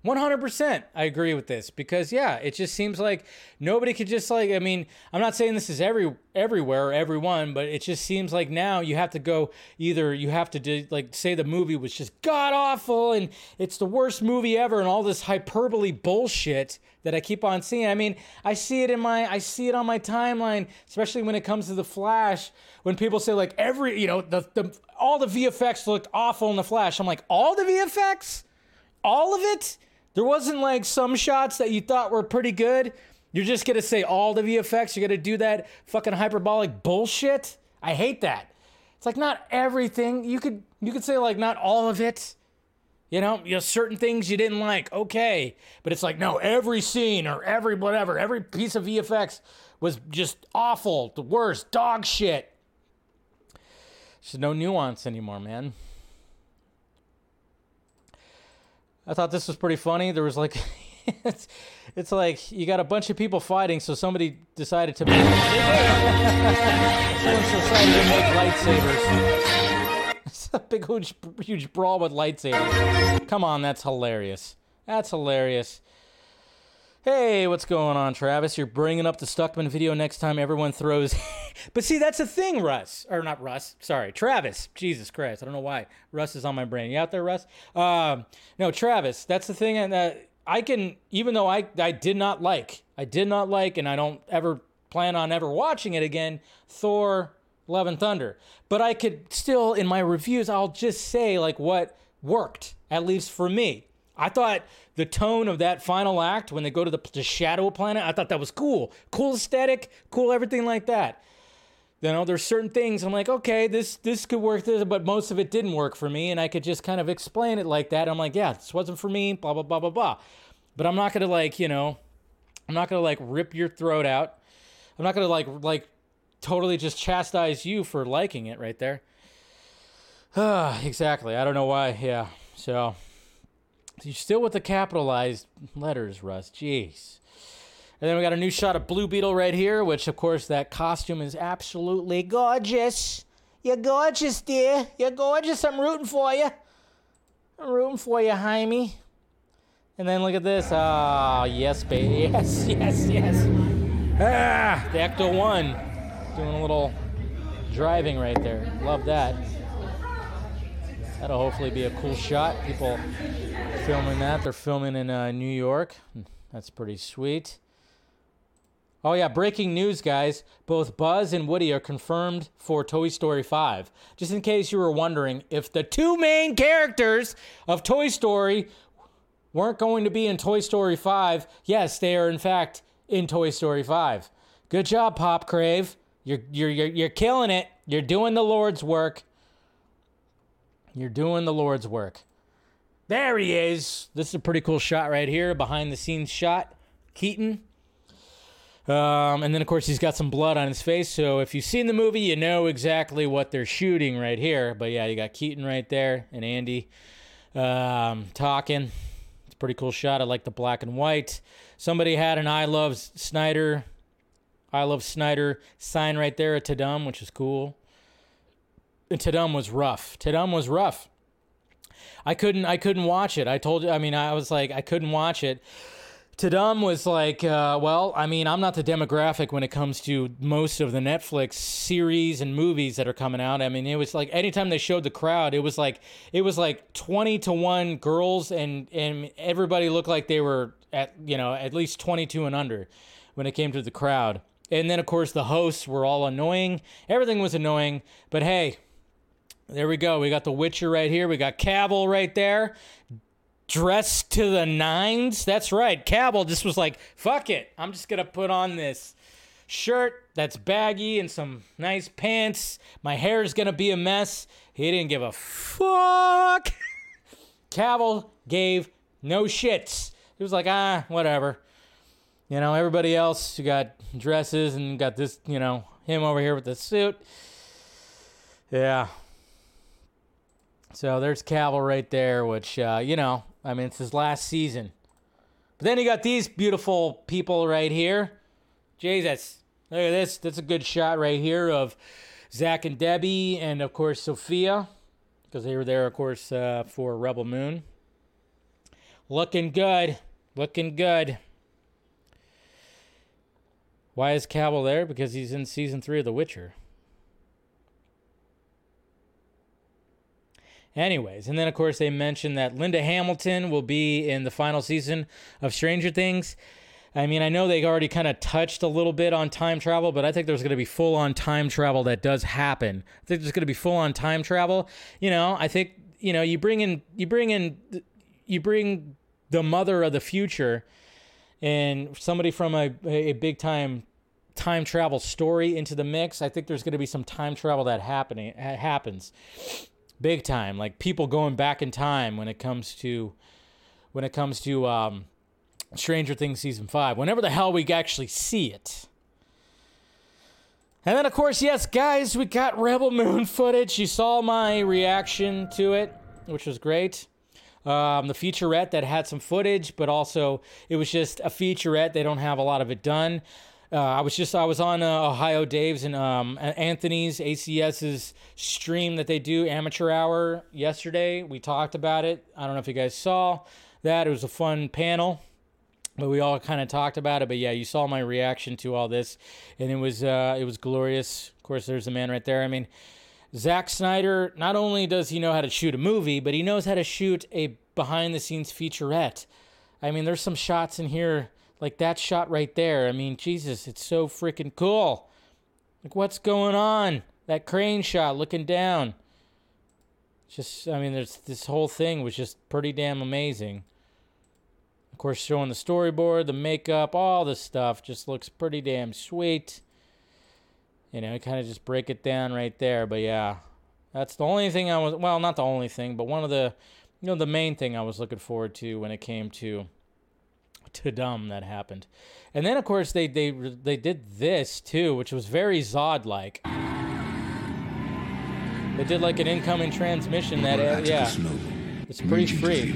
100% I agree with this because yeah, it just seems like nobody could just like I mean, I'm not saying this is every everywhere everyone, but it just seems like now you have to go either you have to do like say the movie was just god awful and it's the worst movie ever and all this hyperbole bullshit that I keep on seeing. I mean, I see it in my I see it on my timeline, especially when it comes to the Flash when people say like every, you know, the the all the VFX looked awful in the Flash. I'm like, "All the VFX? All of it?" There wasn't like some shots that you thought were pretty good. You're just gonna say all the VFX. You're gonna do that fucking hyperbolic bullshit. I hate that. It's like not everything. You could you could say like not all of it. You know, you know, certain things you didn't like, okay. But it's like, no, every scene or every whatever, every piece of VFX was just awful, the worst, dog shit. There's no nuance anymore, man. I thought this was pretty funny. There was like, it's, it's like you got a bunch of people fighting, so somebody decided to make, decided to make lightsabers. It's a big, huge, huge brawl with lightsabers. Come on, that's hilarious. That's hilarious. Hey, what's going on, Travis? You're bringing up the Stuckmann video next time everyone throws. but see, that's the thing, Russ. Or not Russ. Sorry, Travis. Jesus Christ. I don't know why. Russ is on my brain. You out there, Russ? Um, no, Travis. That's the thing. And uh, I can, even though I, I did not like, I did not like, and I don't ever plan on ever watching it again, Thor Love and Thunder. But I could still, in my reviews, I'll just say like what worked, at least for me. I thought the tone of that final act when they go to the, the shadow planet, I thought that was cool. Cool aesthetic, cool everything like that. You know, there's certain things I'm like, okay, this this could work, this, but most of it didn't work for me, and I could just kind of explain it like that. I'm like, yeah, this wasn't for me, blah blah blah blah blah. But I'm not gonna like, you know, I'm not gonna like rip your throat out. I'm not gonna like like totally just chastise you for liking it right there. exactly. I don't know why. Yeah. So you're still with the capitalized letters, Russ. Jeez. And then we got a new shot of Blue Beetle right here, which of course that costume is absolutely gorgeous. You're gorgeous, dear. You're gorgeous. I'm rooting for you. I'm rooting for you, Jaime. And then look at this. Ah, yes, baby. Yes, yes, yes. Ah, the Ecto 1 doing a little driving right there. Love that. That'll hopefully be a cool shot. People filming that. They're filming in uh, New York. That's pretty sweet. Oh, yeah, breaking news, guys. Both Buzz and Woody are confirmed for Toy Story 5. Just in case you were wondering, if the two main characters of Toy Story weren't going to be in Toy Story 5, yes, they are in fact in Toy Story 5. Good job, Pop Crave. You're, you're, you're, you're killing it. You're doing the Lord's work. You're doing the Lord's work. There he is. This is a pretty cool shot right here, behind the scenes shot. Keaton. Um, and then, of course, he's got some blood on his face. So if you've seen the movie, you know exactly what they're shooting right here. But yeah, you got Keaton right there and Andy um, talking. It's a pretty cool shot. I like the black and white. Somebody had an I Love Snyder, I Love Snyder sign right there at Tudum, which is cool. Tudum was rough. Tudum was rough. I couldn't I couldn't watch it. I told you I mean I was like I couldn't watch it. Tudum was like, uh, well, I mean, I'm not the demographic when it comes to most of the Netflix series and movies that are coming out. I mean, it was like anytime they showed the crowd, it was like it was like 20 to 1 girls and and everybody looked like they were at, you know, at least 22 and under when it came to the crowd. And then of course the hosts were all annoying. Everything was annoying, but hey, there we go. We got the Witcher right here. We got Cavill right there dressed to the nines. That's right. Cavill just was like, fuck it. I'm just going to put on this shirt that's baggy and some nice pants. My hair is going to be a mess. He didn't give a fuck. Cavill gave no shits. He was like, ah, whatever. You know, everybody else, who got dresses and got this, you know, him over here with the suit. Yeah. So there's Cavill right there, which, uh, you know, I mean, it's his last season. But then you got these beautiful people right here. Jesus. Look at this. That's a good shot right here of Zack and Debbie, and of course, Sofia, because they were there, of course, uh, for Rebel Moon. Looking good. Looking good. Why is Cavill there? Because he's in season three of The Witcher. Anyways, and then of course they mentioned that Linda Hamilton will be in the final season of Stranger Things. I mean, I know they already kind of touched a little bit on time travel, but I think there's going to be full on time travel that does happen. I think there's going to be full on time travel. You know, I think you know you bring in you bring in you bring the mother of the future and somebody from a, a big time time travel story into the mix. I think there's going to be some time travel that happening happens big time like people going back in time when it comes to when it comes to um stranger things season 5 whenever the hell we actually see it. And then of course yes guys we got rebel moon footage. You saw my reaction to it which was great. Um, the featurette that had some footage but also it was just a featurette. They don't have a lot of it done uh, I was just I was on uh, Ohio Dave's and um, Anthony's ACS's stream that they do amateur hour yesterday. We talked about it. I don't know if you guys saw that. It was a fun panel, but we all kind of talked about it. But yeah, you saw my reaction to all this, and it was uh, it was glorious. Of course, there's the man right there. I mean, Zack Snyder. Not only does he know how to shoot a movie, but he knows how to shoot a behind the scenes featurette. I mean, there's some shots in here like that shot right there. I mean, Jesus, it's so freaking cool. Like, what's going on? That crane shot looking down. Just, I mean, there's this whole thing was just pretty damn amazing. Of course, showing the storyboard, the makeup, all this stuff just looks pretty damn sweet. You know, kind of just break it down right there. But yeah, that's the only thing I was, well, not the only thing, but one of the, you know, the main thing I was looking forward to when it came to Tudum that happened. And then of course they they they did this too, which was very Zod like. They did like an incoming transmission that uh, yeah. It's pretty free.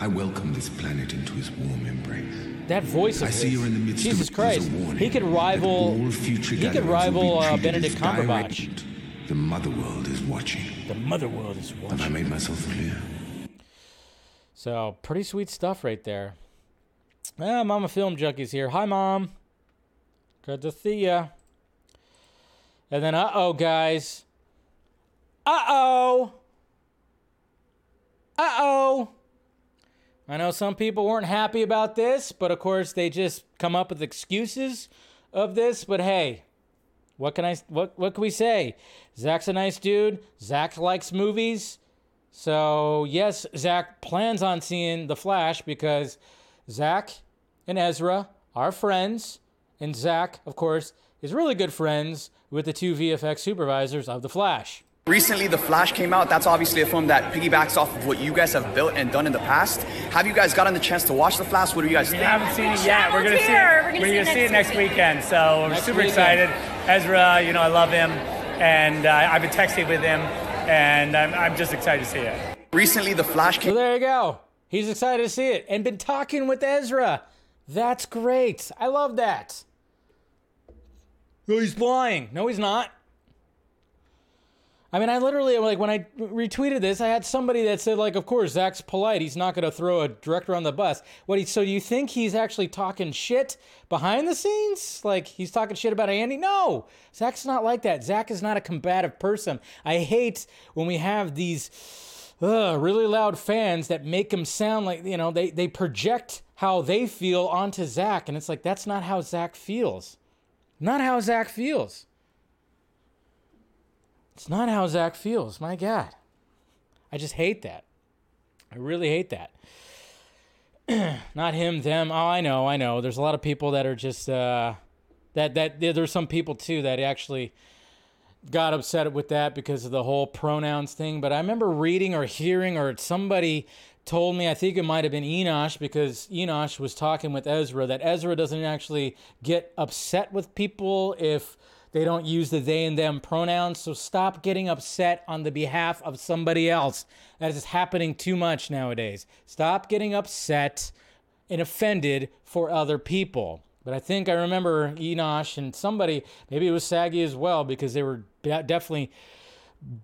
I welcome this planet into his warm embrace. That voice of I see you're in the midst Jesus of Christ, warning he could rival he could rival uh, Benedict Cumberbatch. The mother world is watching. The mother world is watching. Have I made myself clear? So pretty sweet stuff right there. Ah, Mama Film Junkee's here. Hi, Mom. Good to see ya. And then, uh oh, guys. Uh oh. Uh oh. I know some people weren't happy about this, but of course they just come up with excuses of this. But hey, what can I? What what can we say? Zack's a nice dude. Zack likes movies. So, yes, Zack plans on seeing The Flash because Zack and Ezra are friends. And Zack, of course, is really good friends with the two VFX supervisors of The Flash. Recently, The Flash came out. That's obviously a film that piggybacks off of what you guys have built and done in the past. Have you guys gotten the chance to watch The Flash? What do you guys We think? haven't seen it yet. We're gonna see it. We're gonna We're see gonna it see next next weekend. So we're Next super weekend. excited. Ezra, you know, I love him, and uh, I've been texting with him, and I'm, I'm just excited to see it. Recently, The Flash So came there you go. He's excited to see it and been talking with Ezra. That's great. I love that. Oh, he's lying. No, he's not. I mean, I literally like when I retweeted this, I had somebody that said like, "Of course, Zack's polite. He's not going to throw a director on the bus." What? He, so you think he's actually talking shit behind the scenes? Like he's talking shit about Andy? No, Zack's not like that. Zack is not a combative person. I hate when we have these uh, really loud fans that make him sound like you know they they project how they feel onto Zack, and it's like that's not how Zack feels. Not how Zack feels. It's not how Zack feels. My God. I just hate that. I really hate that. not him, them. Oh, I know, I know. There's a lot of people that are just uh, that that there's some people too that actually got upset with that because of the whole pronouns thing. But I remember reading or hearing or somebody told me, I think it might have been Enosh because Enosh was talking with Ezra that Ezra doesn't actually get upset with people if they don't use the they and them pronouns. So stop getting upset on the behalf of somebody else. That is happening too much nowadays. Stop getting upset and offended for other people. But I think I remember Enosh and somebody, maybe it was Saggy as well, because they were definitely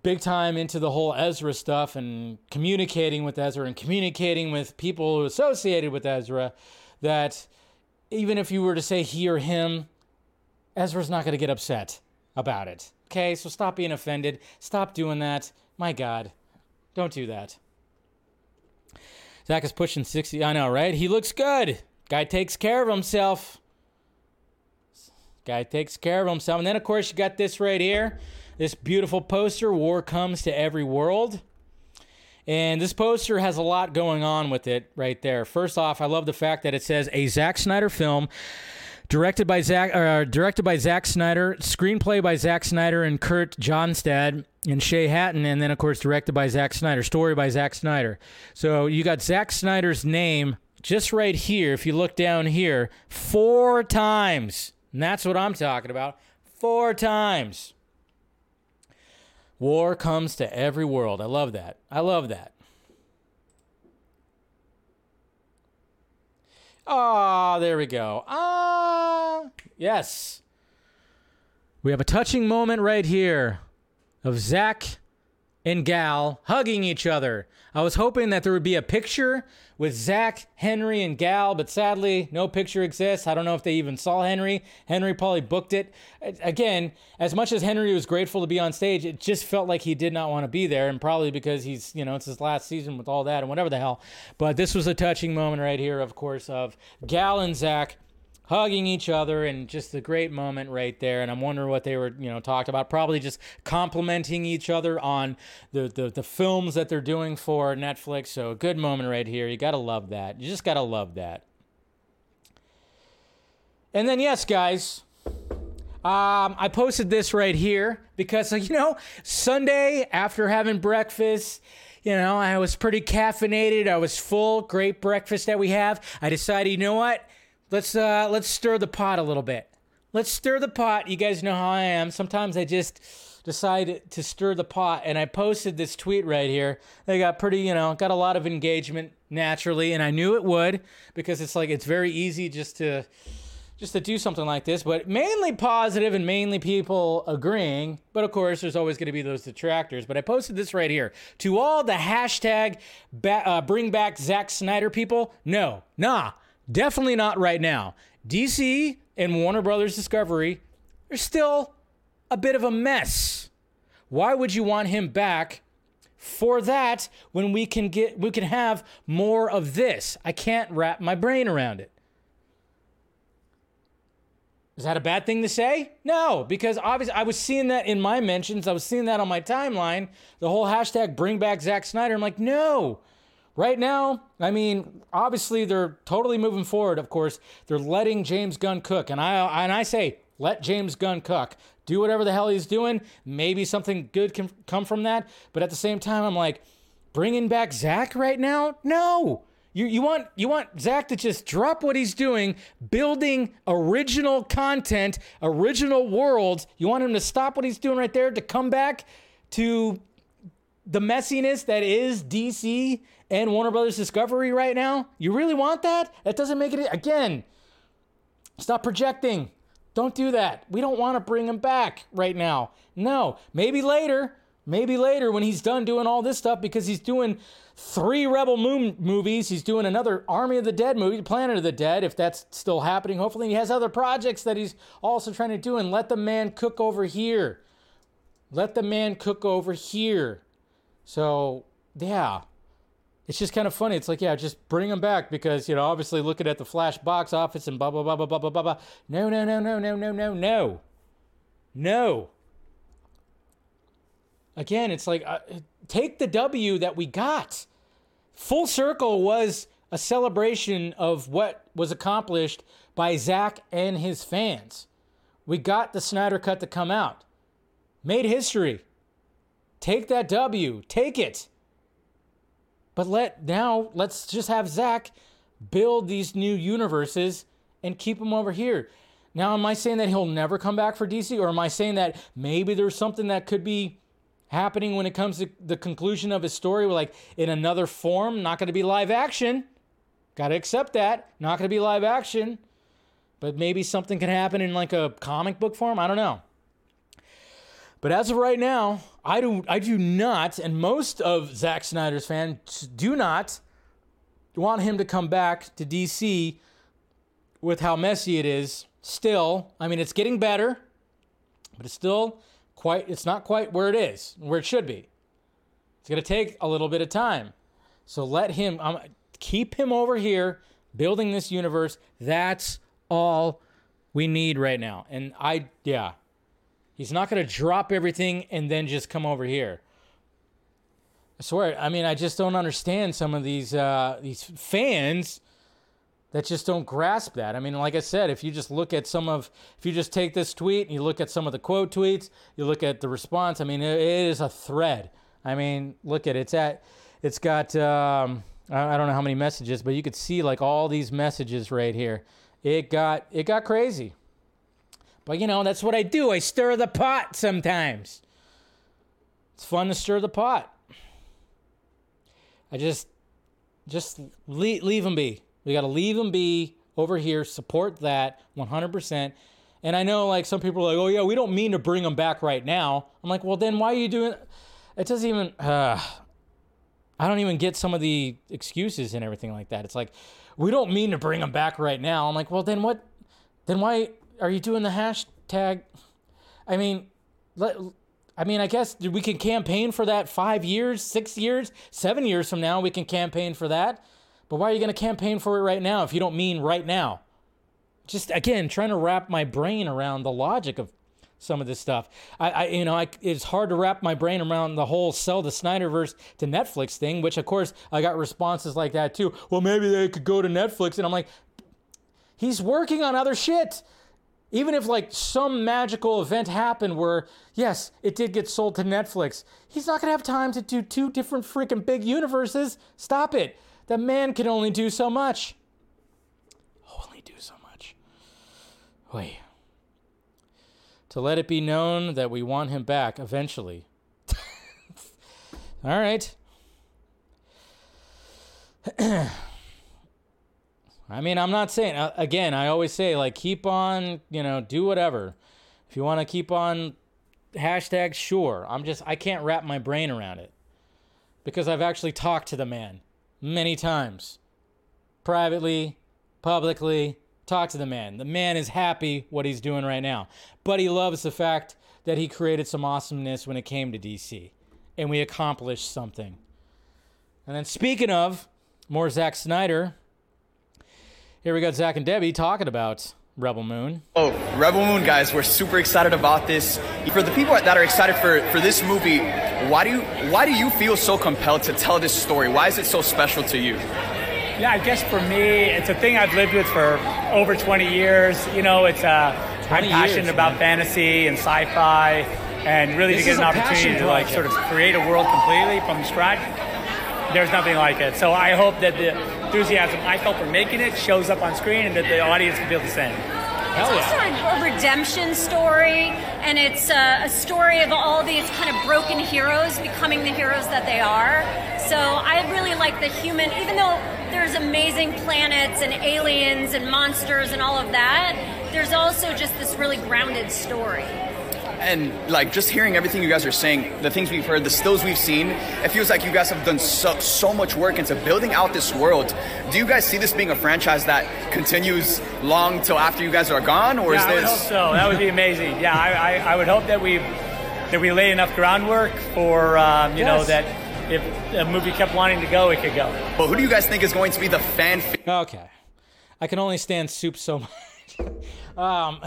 big time into the whole Ezra stuff and communicating with Ezra and communicating with people associated with Ezra. That even if you were to say he or him, Ezra's not going to get upset about it. Okay, so stop being offended. Stop doing that. My God, don't do that. Zack is pushing 60. I know, right? He looks good. Guy takes care of himself. Guy takes care of himself. And then, of course, you got this right here this beautiful poster War Comes to Every World. And this poster has a lot going on with it right there. First off, I love the fact that it says a Zack Snyder film directed by Zack, uh, directed by Zack Snyder, screenplay by Zack Snyder and Kurt Johnstad and Shay Hatton and then of course directed by Zack Snyder, story by Zack Snyder. So you got Zack Snyder's name just right here. If you look down here, four times, and that's what I'm talking about. Four times. War comes to every world. I love that. I love that. Ah, there we go. Ah, yes. We have a touching moment right here of Zack and Gal hugging each other. I was hoping that there would be a picture with Zack, Henry, and Gal, but sadly, no picture exists. I don't know if they even saw Henry. Henry probably booked it. Again, as much as Henry was grateful to be on stage, it just felt like he did not want to be there, and probably because he's, you know, it's his last season with all that and whatever the hell. But this was a touching moment right here, of course, of Gal and Zack hugging each other and just a great moment right there and i'm wondering what they were you know talked about probably just complimenting each other on the, the the films that they're doing for netflix so a good moment right here you gotta love that you just gotta love that and then yes guys um, I posted this right here because, you know, Sunday after having breakfast, you know, I was pretty caffeinated. I was full. Great breakfast that we have. I decided, you know what? Let's uh let's stir the pot a little bit. Let's stir the pot. You guys know how I am. Sometimes I just decide to stir the pot and I posted this tweet right here. They got pretty, you know, got a lot of engagement naturally and I knew it would because it's like it's very easy just to just to do something like this, but mainly positive and mainly people agreeing. But of course, there's always going to be those detractors. But I posted this right here to all the hashtag ba- uh, bring back Zack Snyder people. No, nah, Definitely not right now. DC and Warner Brothers Discovery are still a bit of a mess. Why would you want him back for that when we can get we can have more of this? I can't wrap my brain around it. Is that a bad thing to say? No, because obviously I was seeing that in my mentions. I was seeing that on my timeline. The whole hashtag bring back Zack Snyder. I'm like, no, Right now, I mean, obviously they're totally moving forward. Of course, they're letting James Gunn cook, and I and I say let James Gunn cook. Do whatever the hell he's doing. Maybe something good can come from that. But at the same time, I'm like, bringing back Zack right now? No. You, you want you want Zack to just drop what he's doing, building original content, original worlds. You want him to stop what he's doing right there to come back to the messiness that is DC and Warner Brothers Discovery right now? You really want that? That doesn't make it again. Stop projecting. Don't do that. We don't want to bring him back right now. No, maybe later Maybe later when he's done doing all this stuff because he's doing three Rebel Moon movies. He's doing another Army of the Dead movie, Planet of the Dead, if that's still happening. Hopefully, he has other projects that he's also trying to do. And let the man cook over here. Let the man cook over here. So, yeah. It's just kind of funny. It's like, yeah, just bring him back because, you know, obviously looking at the Flash box office and blah, blah, blah, blah, blah, blah, blah, blah. No, no, no, no, no, no, no, no. No. Again, it's like, uh, take the W that we got. Full Circle was a celebration of what was accomplished by Zack and his fans. We got the Snyder Cut to come out, made history. Take that W, take it. But let now let's just have Zack build these new universes and keep them over here. Now, am I saying that he'll never come back for DC, or am I saying that maybe there's something that could be happening when it comes to the conclusion of his story, like in another form, not going to be live action? Got to accept that. Not going to be live action, but maybe something can happen in like a comic book form. I don't know. But as of right now, I do I do not, and most of Zack Snyder's fans do not want him to come back to DC with how messy it is. Still, I mean, it's getting better, but it's still quite. It's not quite where it is, where it should be. It's gonna take a little bit of time. So let him um, keep him over here building this universe. That's all we need right now. And I, yeah, He's not going to drop everything and then just come over here. I swear. I mean, I just don't understand some of these uh, these fans that just don't grasp that. I mean, like I said, if you just look at some of, if you just take this tweet and you look at some of the quote tweets, you look at the response. I mean, it, it is a thread. I mean, look at it. It's at, it's got. Um, I don't know how many messages, but you could see like all these messages right here. It got it got crazy. But you know, that's what I do. I stir the pot sometimes. It's fun to stir the pot. I just just leave, leave them be. We got to leave them be over here, support that 100%. And I know like some people are like, "Oh yeah, we don't mean to bring them back right now." I'm like, "Well, then why are you doing it doesn't even uh, I don't even get some of the excuses and everything like that. It's like, "We don't mean to bring them back right now." I'm like, "Well, then what then why are you doing the hashtag? I mean, let, I mean, I guess we can campaign for that five years, six years, seven years from now. We can campaign for that. But why are you going to campaign for it right now if you don't mean right now? Just again, trying to wrap my brain around the logic of some of this stuff. I, I you know, I, it's hard to wrap my brain around the whole sell the Snyderverse to Netflix thing, which of course I got responses like that too. Well, maybe they could go to Netflix, and I'm like, he's working on other shit even if like some magical event happened where yes it did get sold to netflix he's not going to have time to do two different freaking big universes. Stop it. The man can only do so much. Only do so much. Wait. To let it be known that we want him back eventually. All right I mean, I'm not saying uh, again. I always say like keep on, you know, do whatever. If you want to keep on hashtag, sure. I'm just I can't wrap my brain around it because I've actually talked to the man many times, privately, publicly. Talk to the man. The man is happy what he's doing right now, but he loves the fact that he created some awesomeness when it came to DC, and we accomplished something. And then speaking of more Zack Snyder. Here we got Zack and Debbie talking about Rebel Moon. Oh, Rebel Moon, guys, we're super excited about this. For the people that are excited for, for this movie, why do you why do you feel so compelled to tell this story? Why is it so special to you? Yeah, I guess for me, it's a thing I've lived with for over 20 years. You know, it's uh, I'm passionate years, about man. fantasy and sci-fi, and really This to get an opportunity to like project. sort of create a world completely from scratch. There's nothing like it. So I hope that the enthusiasm I felt for making it shows up on screen, and that the audience can feel the same. Hell It's also yeah. a redemption story, and it's a, a story of all these kind of broken heroes becoming the heroes that they are. So I really like the human, even though there's amazing planets and aliens and monsters and all of that, there's also just this really grounded story. And like just hearing everything you guys are saying, the things we've heard, the stills we've seen, it feels like you guys have done so, so much work into building out this world. Do you guys see this being a franchise that continues long till after you guys are gone, or yeah, is this? I would hope so. That would be amazing. Yeah, I, I, I would hope that we that we lay enough groundwork for um, you know that if a movie kept wanting to go, it could go. But who do you guys think is going to be the fan? Okay. I can only stand soup so much. um,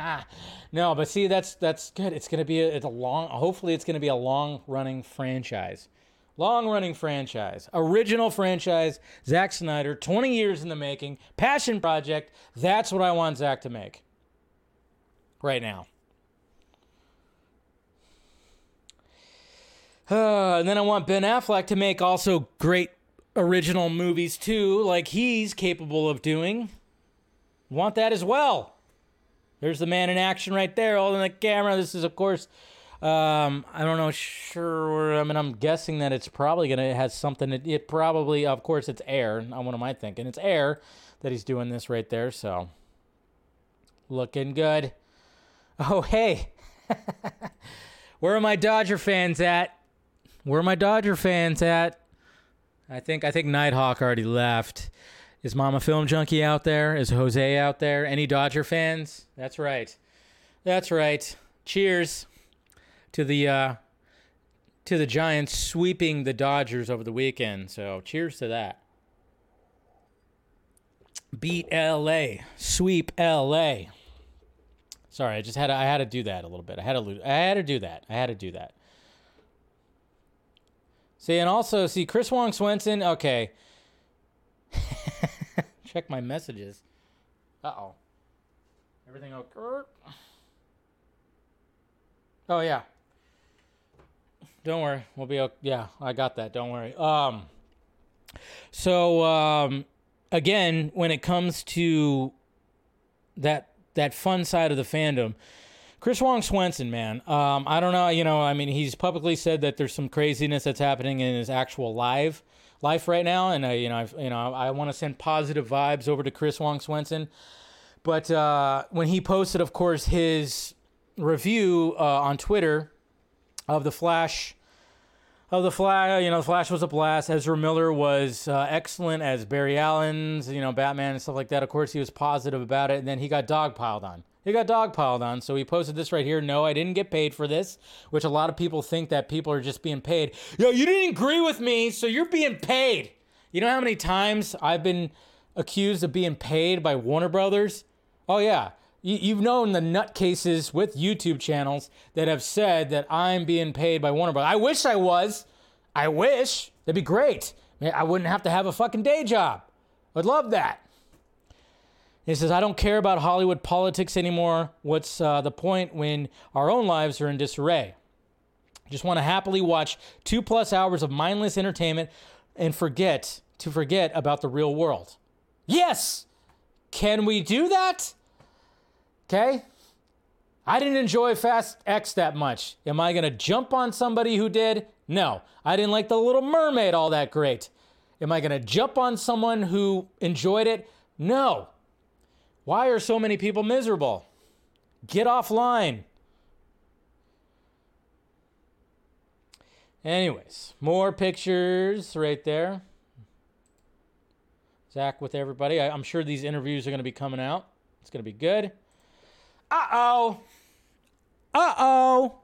no, but see, that's that's good. It's gonna be a, it's a long. Hopefully, it's gonna be a long running franchise. Long running franchise, original franchise. Zack Snyder, 20 years in the making, passion project. That's what I want Zack to make. Right now. Uh, and then I want Ben Affleck to make also great original movies too, like he's capable of doing. Want that as well. There's the man in action right there, holding the camera. This is, of course, um, I don't know, sure. I mean, I'm guessing that it's probably gonna it has something. It, it probably, of course, it's air. What am I thinking? It's air that he's doing this right there. So, looking good. Oh, hey, where are my Dodger fans at? Where are my Dodger fans at? I think I think Nighthawk already left. Is Mama Film Junkee out there? Is Jose out there? Any Dodger fans? That's right. That's right. Cheers to the uh, to the Giants sweeping the Dodgers over the weekend. So cheers to that. Beat LA, sweep LA. Sorry, I just had to, I had to do that a little bit. I had to I had to do that. I had to do that. See, and also see Chris Wong Swenson. Okay, check my messages. Uh oh. Everything okay? Oh yeah. Don't worry, we'll be okay. Yeah, I got that. Don't worry. Um. So um, again, when it comes to that that fun side of the fandom, Chris Wong Swenson, man. Um, I don't know. You know, I mean, he's publicly said that there's some craziness that's happening in his actual live life right now, and uh, you know, I've, you know, I want to send positive vibes over to Chris Wong Swenson. But uh, when he posted, of course, his review uh, on Twitter of the Flash, of the Flash, you know, the Flash was a blast. Ezra Miller was uh, excellent as Barry Allen's, you know, Batman and stuff like that. Of course, he was positive about it, and then he got dogpiled on. He got dogpiled on, so he posted this right here. No, I didn't get paid for this, which a lot of people think that people are just being paid. Yo, you didn't agree with me, so you're being paid. You know how many times I've been accused of being paid by Warner Brothers? Oh, yeah. You, you've known the nutcases with YouTube channels that have said that I'm being paid by Warner Brothers. I wish I was. I wish. That'd be great. I wouldn't have to have a fucking day job. I'd love that. He says, I don't care about Hollywood politics anymore. What's uh, the point when our own lives are in disarray? Just want to happily watch two plus hours of mindless entertainment and forget to forget about the real world. Yes! Can we do that? Okay? I didn't enjoy Fast X that much. Am I going to jump on somebody who did? No. I didn't like The Little Mermaid all that great. Am I going to jump on someone who enjoyed it? No. Why are so many people miserable? Get offline. Anyways, more pictures right there. Zack with everybody. I, I'm sure these interviews are going to be coming out. It's going to be good. Uh oh. Uh oh.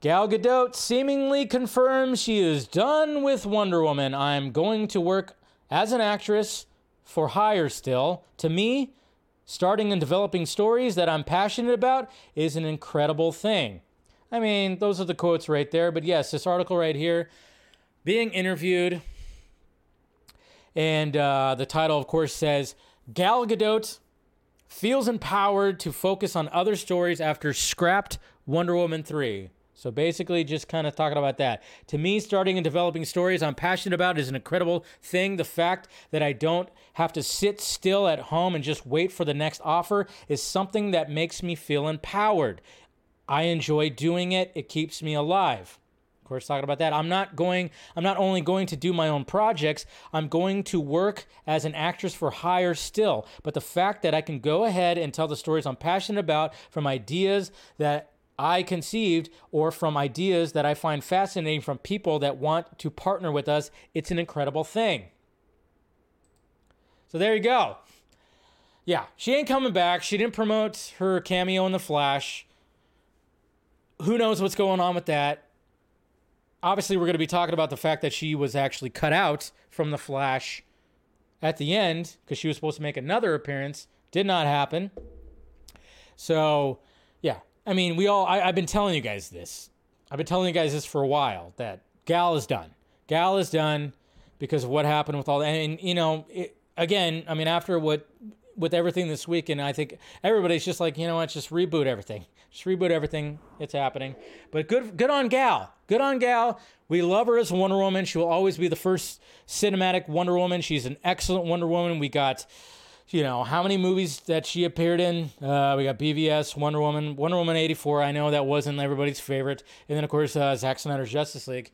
Gal Gadot seemingly confirms she is done with Wonder Woman. I'm going to work as an actress for hire still. To me, starting and developing stories that I'm passionate about is an incredible thing. I mean, those are the quotes right there. But yes, this article right here, being interviewed, and uh, the title, of course, says Gal Gadot feels empowered to focus on other stories after scrapped Wonder Woman 3. So basically, just kind of talking about that. To me, starting and developing stories I'm passionate about is an incredible thing. The fact that I don't have to sit still at home and just wait for the next offer is something that makes me feel empowered. I enjoy doing it, it keeps me alive. Of course, talking about that. I'm not going, I'm not only going to do my own projects, I'm going to work as an actress for hire still. But the fact that I can go ahead and tell the stories I'm passionate about from ideas that I conceived or from ideas that I find fascinating from people that want to partner with us, it's an incredible thing. So there you go. Yeah, she ain't coming back. She didn't promote her cameo in The Flash. Who knows what's going on with that? Obviously, we're going to be talking about the fact that she was actually cut out from The Flash at the end because she was supposed to make another appearance. Did not happen. So, yeah. I mean, we all, I, I've been telling you guys this. I've been telling you guys this for a while that Gal is done. Gal is done because of what happened with all that. And, you know, it, again, I mean, after what with everything this week, and I think everybody's just like, you know what, just reboot everything. Just reboot everything. It's happening. But good good on Gal. Good on Gal. We love her as Wonder Woman. She will always be the first cinematic Wonder Woman. She's an excellent Wonder Woman. We got you know how many movies that she appeared in uh, we got bvs wonder woman wonder woman 84 i know that wasn't everybody's favorite and then of course uh, Zack snyder's justice league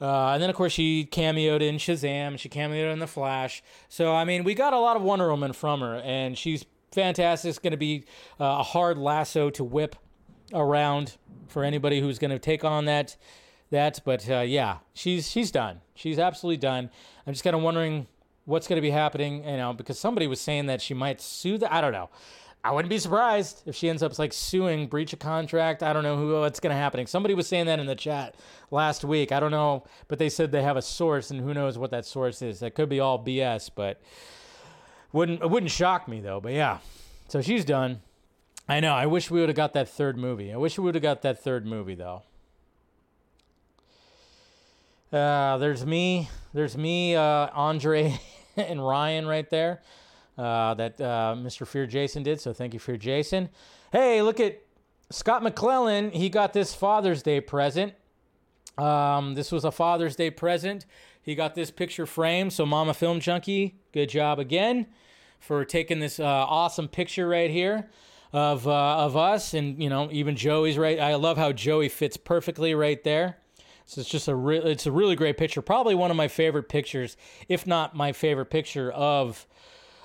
uh, and then, of course, she cameoed in Shazam. She cameoed in The Flash. So, I mean, we got a lot of Wonder Woman from her, and she's fantastic. It's going to be uh, a hard lasso to whip around for anybody who's going to take on that. That, but uh, yeah, she's she's done. She's absolutely done. I'm just kind of wondering what's going to be happening, you know, because somebody was saying that she might sue the. I don't know. I wouldn't be surprised if she ends up like suing, breach of contract. I don't know who what's going to happen. Somebody was saying that in the chat last week. I don't know, but they said they have a source, and who knows what that source is. That could be all BS, but wouldn't it wouldn't shock me though. But yeah, so she's done. I know. I wish we would have got that third movie. I wish we would have got that third movie though. Uh, there's me. There's me, uh, Andre, and Ryan right there uh, that uh, Mr. Fear Jason did. So thank you, Fear Jason. Hey, look at Scott McClellan. He got this Father's Day present. Um, this was a Father's Day present. He got this picture frame. So Mama Film Junkee, good job again for taking this uh, awesome picture right here of uh, of us, and you know even Joey's right. I love how Joey fits perfectly right there. So it's just a re- it's a really great picture. Probably one of my favorite pictures, if not my favorite picture of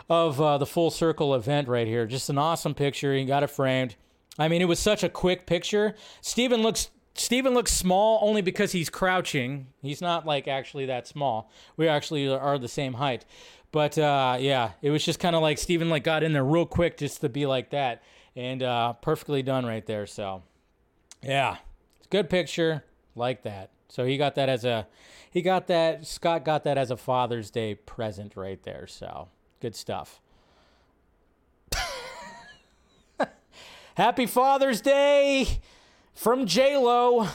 of uh, the full circle event right here. Just an awesome picture. He got it framed. I mean, it was such a quick picture. Steven looks Steven looks small only because he's crouching. He's not like actually that small. We actually are the same height. But uh, yeah, it was just kind of like Steven like got in there real quick just to be like that, and uh, perfectly done right there. So yeah, it's a good picture like that. So he got that as a he got that Scott got that as a Father's Day present right there. So Good stuff. Happy Father's Day from J Lo.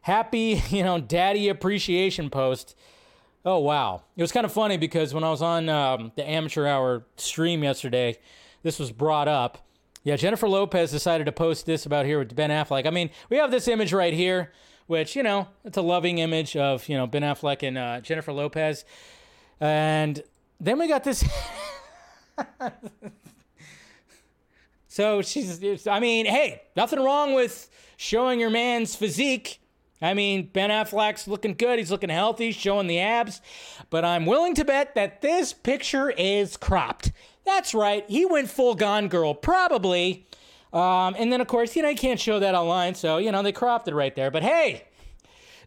Happy, you know, Daddy Appreciation Post. Oh wow, it was kind of funny because when I was on um, the Amateur Hour stream yesterday, this was brought up. Yeah, Jennifer Lopez decided to post this about here with Ben Affleck. I mean, we have this image right here, which you know, it's a loving image of you know Ben Affleck and uh, Jennifer Lopez, and then we got this. so she's, I mean, hey, nothing wrong with showing your man's physique. I mean, Ben Affleck's looking good. He's looking healthy, showing the abs. But I'm willing to bet that this picture is cropped. That's right. He went full Gone Girl, probably. Um, and then, of course, you know, you can't show that online. So, you know, they cropped it right there. But hey,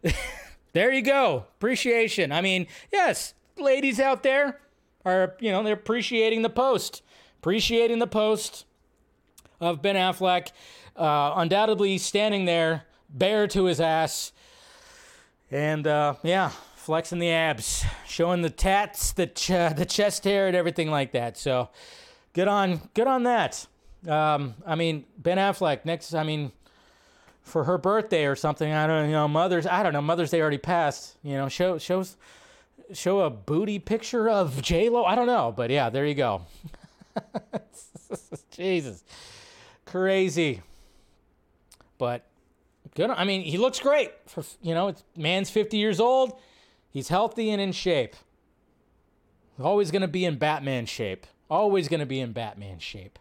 there you go. Appreciation. I mean, yes, ladies out there, are, you know, they're appreciating the post, appreciating the post of Ben Affleck, uh, undoubtedly standing there bare to his ass, and uh, yeah, flexing the abs, showing the tats, the ch- the chest hair, and everything like that. So, good on, good on that. Um, I mean, Ben Affleck next. I mean, for her birthday or something. I don't you know. Mother's. I don't know. Mother's Day already passed. You know, show shows show a booty picture of J Lo? I don't know, but yeah, there you go. Jesus, crazy. But good. I mean, he looks great. For you know, it's man's fifty years old. He's healthy and in shape. Always going to be in Batman shape. Always going to be in Batman shape.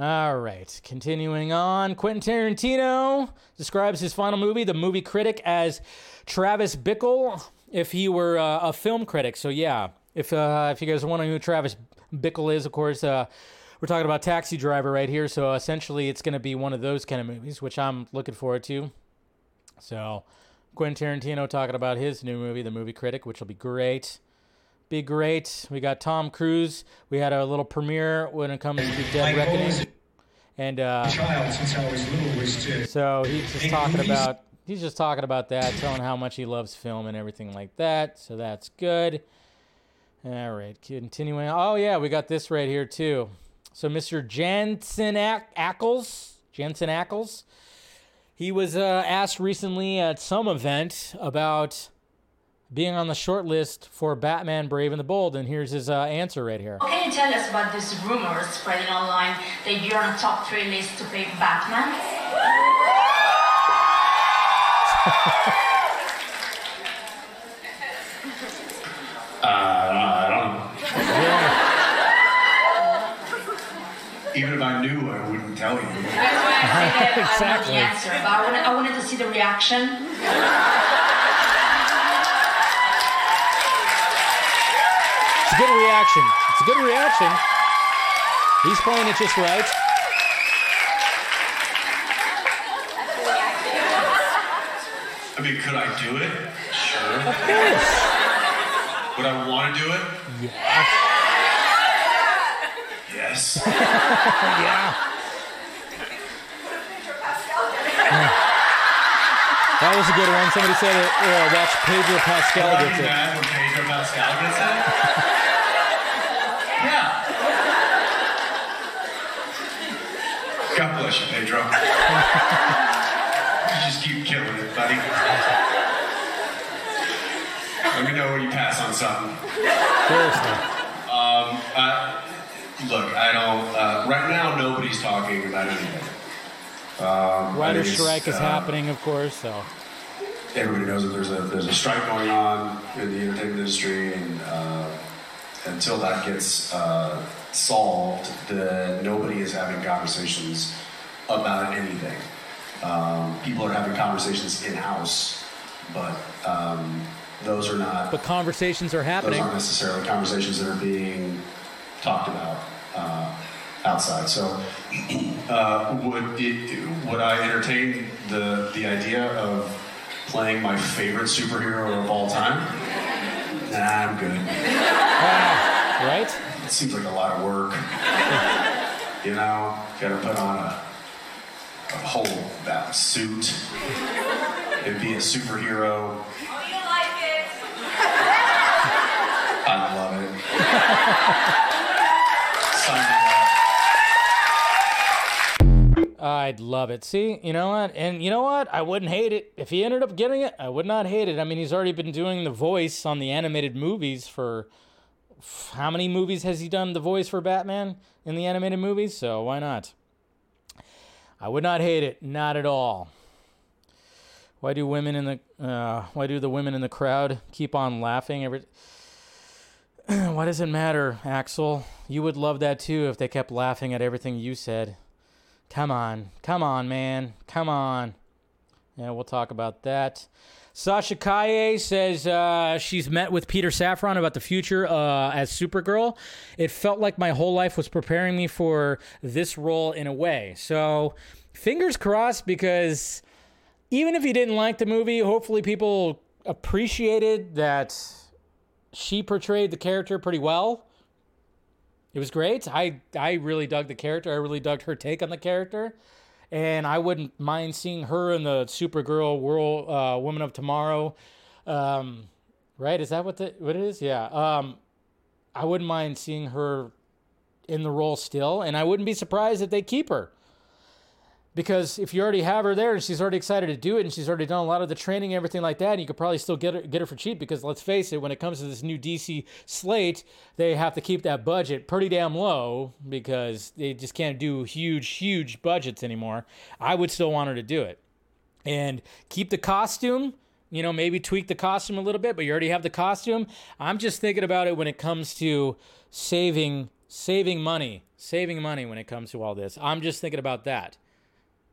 All right, continuing on. Quentin Tarantino describes his final movie, The Movie Critic, as Travis Bickle if he were uh, a film critic. So yeah, if uh, if you guys are wondering who Travis Bickle is, of course, uh, we're talking about Taxi Driver right here. So essentially, it's going to be one of those kind of movies, which I'm looking forward to. So Quentin Tarantino talking about his new movie, The Movie Critic, which will be great. Be great. We got Tom Cruise. We had a little premiere when it comes to Dead Reckoning. And uh, so he's just talking about he's just talking about that, telling how much he loves film and everything like that. So that's good. All right, continuing. Oh yeah, we got this right here too. So Mr. Jensen Ack- Ackles, Jansen Ackles, he was uh, asked recently at some event about being on the short list for Batman: Brave and the Bold, and here's his uh, answer right here. What can you tell us about these rumors spreading online that you're on a top three list to play Batman? Uh, I don't know. Even if I knew, I wouldn't tell you. That's why I say that I Exactly. know the answer, but I wanted, I wanted to see the reaction. A good reaction. It's a good reaction. He's playing it just right. I mean, could I do it? Sure. Of course. Would I want to do it? Yeah. Yes. yeah. That was a good one. Somebody said it. Uh, watch Pedro Pascal gets it. mad when Pedro Pascal gets it? yeah. God Pedro. you just keep killing it, buddy. Let me know when you pass on something. Seriously. Um, I, look, I don't. Uh, right now, nobody's talking about anything. Um, I Writer's strike is uh, happening, of course. So everybody knows that there's a there's a strike going on in the entertainment industry, and uh, until that gets uh, solved, the, nobody is having conversations about anything. Um, people are having conversations in house, but um, those are not but conversations are happening. those aren't necessarily conversations that are being talked about uh, outside. So, uh, would it, would I entertain the the idea of playing my favorite superhero of all time? Nah, I'm good. right? It seems like a lot of work. you know, got to put on a whole that suit and be a superhero. Oh, you like it? I love it. Sign me up. I'd love it. See, you know what? And you know what? I wouldn't hate it. If he ended up getting it, I would not hate it. I mean, he's already been doing the voice on the animated movies for how many movies has he done the voice for Batman in the animated movies? So why not? I would not hate it. Not at all. Why do women in the uh, why do the women in the crowd keep on laughing every Why does it matter, Axel? You would love that too if they kept laughing at everything you said. Come on. Come on, man. Come on. Yeah, we'll talk about that. Sasha Calle says uh, she's met with Peter Safran about the future uh, as Supergirl. It felt like my whole life was preparing me for this role in a way. So, fingers crossed because even if you didn't like the movie, hopefully people appreciated that she portrayed the character pretty well. It was great. I I really dug the character. I really dug her take on the character, and I wouldn't mind seeing her in the Supergirl World uh, Woman of Tomorrow. Um, right? Is that what the what it is? Yeah. Um, I wouldn't mind seeing her in the role still, and I wouldn't be surprised if they keep her. Because if you already have her there and she's already excited to do it and she's already done a lot of the training and everything like that, you could probably still get her, get her for cheap. Because let's face it, when it comes to this new DC slate, they have to keep that budget pretty damn low because they just can't do huge, huge budgets anymore. I would still want her to do it and keep the costume. You know, maybe tweak the costume a little bit, but you already have the costume. I'm just thinking about it when it comes to saving saving money, saving money when it comes to all this. I'm just thinking about that.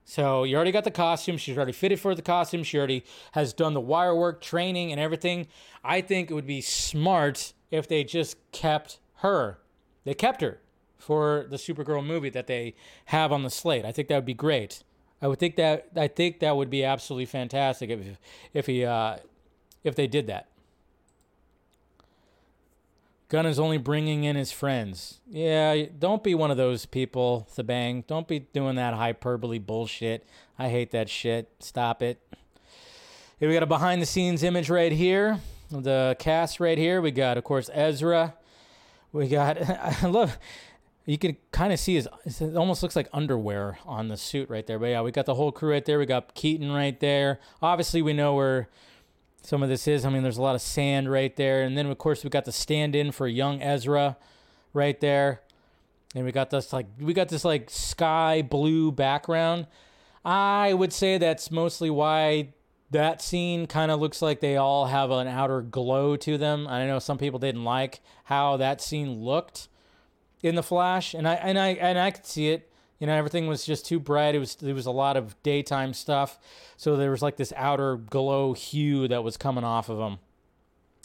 So you already got the costume. She's already fitted for the costume. She already has done the wire work, training, and everything. I think it would be smart if they just kept her. They kept her for the Supergirl movie that they have on the slate. I think that would be great. I would think that I think that would be absolutely fantastic if if he uh, if they did that. Gunn is only bringing in his friends. Yeah, don't be one of those people, Thabang. Don't be doing that hyperbole bullshit. I hate that shit. Stop it. Here we got a behind the scenes image right here. The cast right here. We got, of course, Ezra. We got, I love, you can kind of see his, it almost looks like underwear on the suit right there. But yeah, we got the whole crew right there. We got Keaton right there. Obviously, we know where some of this is. I mean, there's a lot of sand right there. And then, of course, we got the stand in for young Ezra right there. And we got this like we got this like sky blue background. I would say that's mostly why that scene kind of looks like they all have an outer glow to them. I know some people didn't like how that scene looked in the flash, and I and I and I could see it. You know, everything was just too bright. It was there was a lot of daytime stuff, so there was like this outer glow hue that was coming off of them.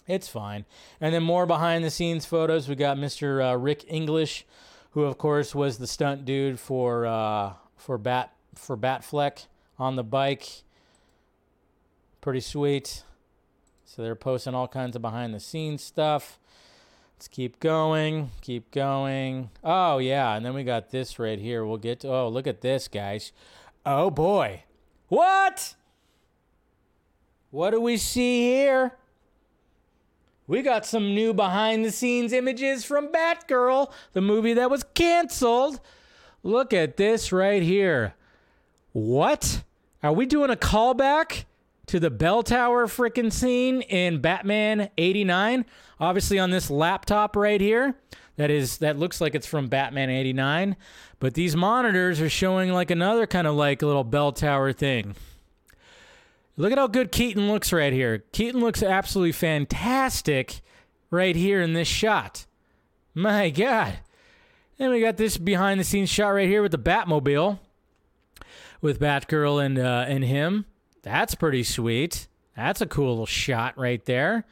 It's fine. And then more behind the scenes photos. We got Mr. Uh, Rick English, who of course was the stunt dude for uh, for Bat for Batfleck on the bike. Pretty sweet. So they're posting all kinds of behind the scenes stuff. Let's keep going, keep going. Oh, yeah, and then we got this right here. We'll get to, oh, look at this, guys. Oh, boy. What? What do we see here? We got some new behind the scenes images from Batgirl, the movie that was canceled. Look at this right here. What? Are we doing a callback to the bell tower freaking scene in Batman 89? Obviously on this laptop right here. That is that looks like it's from Batman 89, but these monitors are showing like another kind of like a little bell tower thing. Look at how good Keaton looks right here. Keaton looks absolutely fantastic right here in this shot. My God. Then we got this behind the scenes shot right here with the Batmobile with Batgirl and uh, and him. That's pretty sweet. That's a cool little shot right there.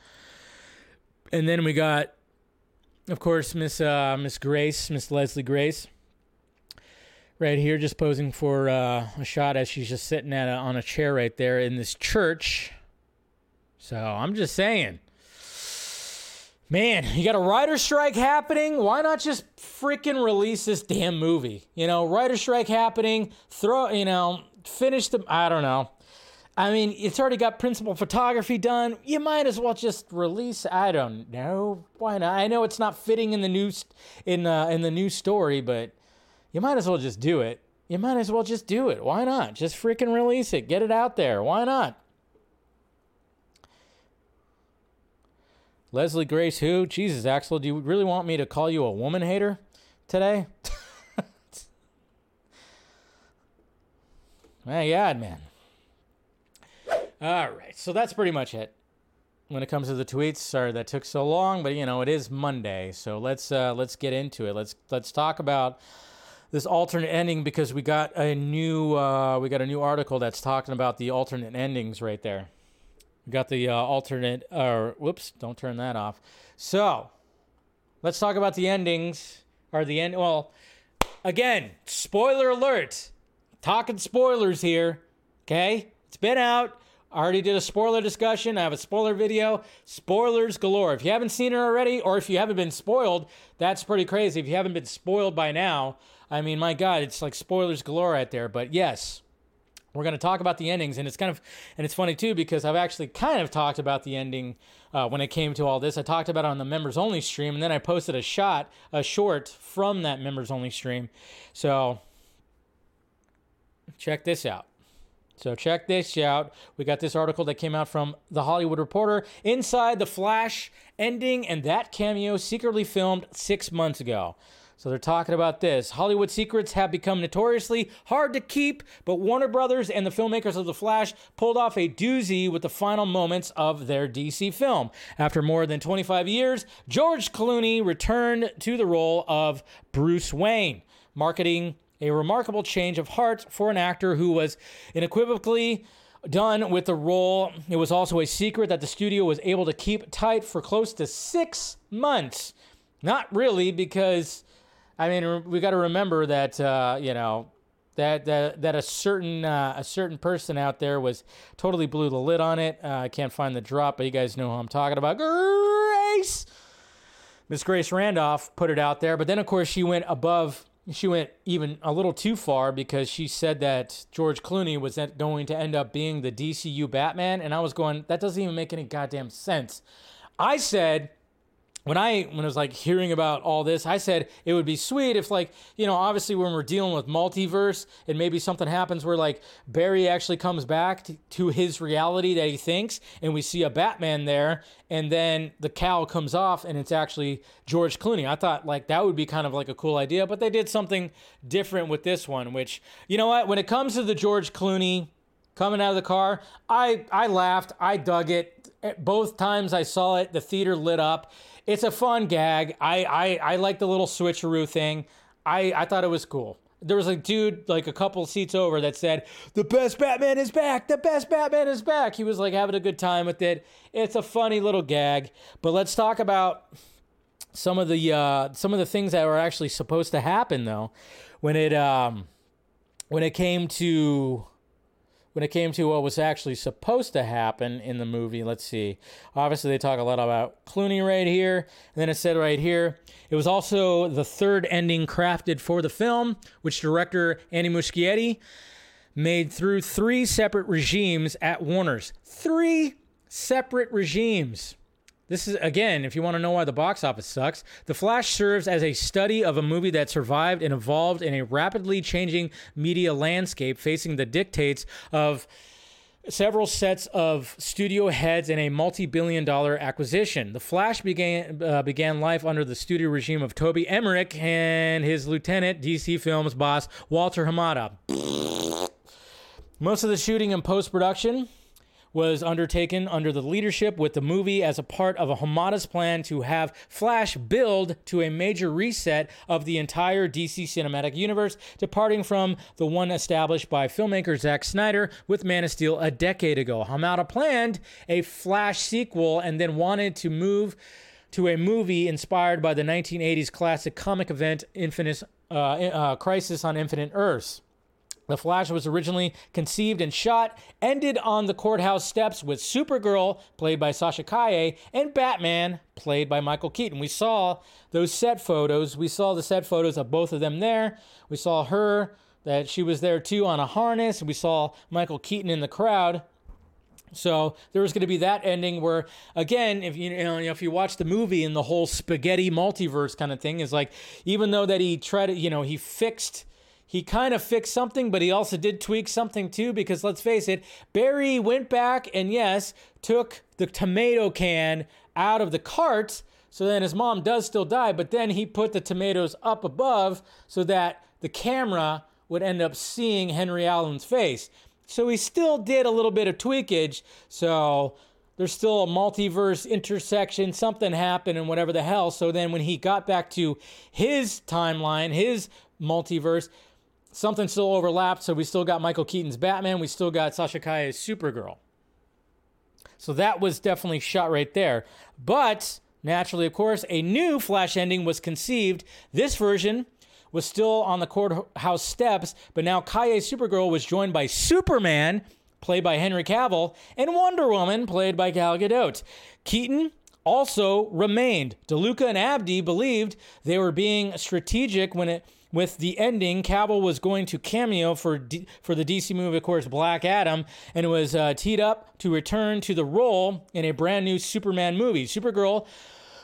And then we got, of course, Miss uh, Miss Grace, Miss Leslie Grace, right here, just posing for uh, a shot as she's just sitting at a, on a chair right there in this church. So I'm just saying, man, you got a writer strike happening. Why not just freaking release this damn movie? You know, writer strike happening. Throw, you know, finish the. I don't know. I mean, it's already got principal photography done. You might as well just release. I don't know why not. I know it's not fitting in the new in uh, in the new story, but you might as well just do it. You might as well just do it. Why not? Just freaking release it. Get it out there. Why not? Leslie Grace, who? Jesus, Axel, do you really want me to call you a woman hater today? My God, man. All right, so that's pretty much it when it comes to the tweets. Sorry that took so long, but you know it is Monday, so let's uh, let's get into it. Let's let's talk about this alternate ending because we got a new uh, we got a new article that's talking about the alternate endings right there. We got the uh, alternate or whoops, don't turn that off. So let's talk about the endings or the end. Well, again, spoiler alert. Talking spoilers here. Okay, it's been out. I already did a spoiler discussion. I have a spoiler video. Spoilers galore. If you haven't seen it already, or if you haven't been spoiled, that's pretty crazy. If you haven't been spoiled by now, I mean, my God, it's like spoilers galore out there. But yes, we're going to talk about the endings, and it's kind of, and it's funny too because I've actually kind of talked about the ending uh, when it came to all this. I talked about it on the members only stream, and then I posted a shot, a short from that members only stream. So check this out. So check this out. We got this article that came out from The Hollywood Reporter. Inside the Flash ending and that cameo secretly filmed six months ago. So they're talking about this. Hollywood secrets have become notoriously hard to keep, but Warner Brothers and the filmmakers of The Flash pulled off a doozy with the final moments of their DC film. After more than 25 years, George Clooney returned to the role of Bruce Wayne, marketing a remarkable change of heart for an actor who was unequivocally done with the role. It was also a secret that the studio was able to keep tight for close to six months. Not really, because I mean we got to remember that uh, you know that that that a certain uh, a certain person out there was totally blew the lid on it. Uh, I can't find the drop, but you guys know who I'm talking about. Grace, Miss Grace Randolph put it out there, but then of course she went above she went even a little too far because she said that George Clooney was going to end up being the DCU Batman, and I was going, that doesn't even make any goddamn sense. I said when I when I was like hearing about all this, I said it would be sweet if like you know obviously when we're dealing with multiverse and maybe something happens where like Barry actually comes back to, to his reality that he thinks, and we see a Batman there, and then the cowl comes off and it's actually George Clooney. I thought like that would be kind of like a cool idea, but they did something different with this one. Which you know what, when it comes to the George Clooney coming out of the car, I I laughed, I dug it. Both times I saw it, the theater lit up it's a fun gag. I I, I like the little switcheroo thing. I, I thought it was cool. There was a dude like a couple seats over that said, "The best Batman is back. The best Batman is back." He was like having a good time with it. It's a funny little gag. But let's talk about some of the uh, some of the things that were actually supposed to happen though. When it um, when it came to when it came to what was actually supposed to happen in the movie, let's see. Obviously, they talk a lot about Clooney right here. And then it said right here, it was also the third ending crafted for the film, which director Andy Muschietti made through three separate regimes at Warner's. Three separate regimes. This is, again, if you want to know why the box office sucks, The Flash serves as a study of a movie that survived and evolved in a rapidly changing media landscape, facing the dictates of several sets of studio heads and a multi-billion dollar acquisition. The Flash began uh, began life under the studio regime of Toby Emmerich and his lieutenant, DC Films boss Walter Hamada. Most of the shooting and post-production was undertaken under the leadership with the movie as a part of a Hamada's plan to have Flash build to a major reset of the entire DC cinematic universe, departing from the one established by filmmaker Zack Snyder with Man of Steel a decade ago. Hamada planned a Flash sequel and then wanted to move to a movie inspired by the 1980s classic comic event Infinite uh, uh, Crisis on Infinite Earths. The Flash was originally conceived and shot, ended on the courthouse steps with Supergirl, played by Sasha Calle, and Batman, played by Michael Keaton. We saw those set photos. We saw the set photos of both of them there. We saw her, that she was there too on a harness. We saw Michael Keaton in the crowd. So there was going to be that ending where, again, if you, you know if you watch the movie and the whole spaghetti multiverse kind of thing is like, even though that he tried to, you know, he fixed he kind of fixed something, but he also did tweak something too, because let's face it, Barry went back and yes, took the tomato can out of the cart. So then his mom does still die, but then he put the tomatoes up above so that the camera would end up seeing Henry Allen's face. So he still did a little bit of tweakage. So there's still a multiverse intersection. Something happened and whatever the hell. So then when he got back to his timeline, his multiverse, something still overlapped. So we still got Michael Keaton's Batman. We still got Sasha Calle's Supergirl. So that was definitely shot right there. But naturally, of course, a new Flash ending was conceived. This version was still on the courthouse steps, but now Calle's Supergirl was joined by Superman, played by Henry Cavill, and Wonder Woman, played by Gal Gadot. Keaton also remained. DeLuca and Abdy believed they were being strategic when it with the ending, Cavill was going to cameo for D- for the DC movie, of course, Black Adam, and it was uh, teed up to return to the role in a brand new Superman movie. Supergirl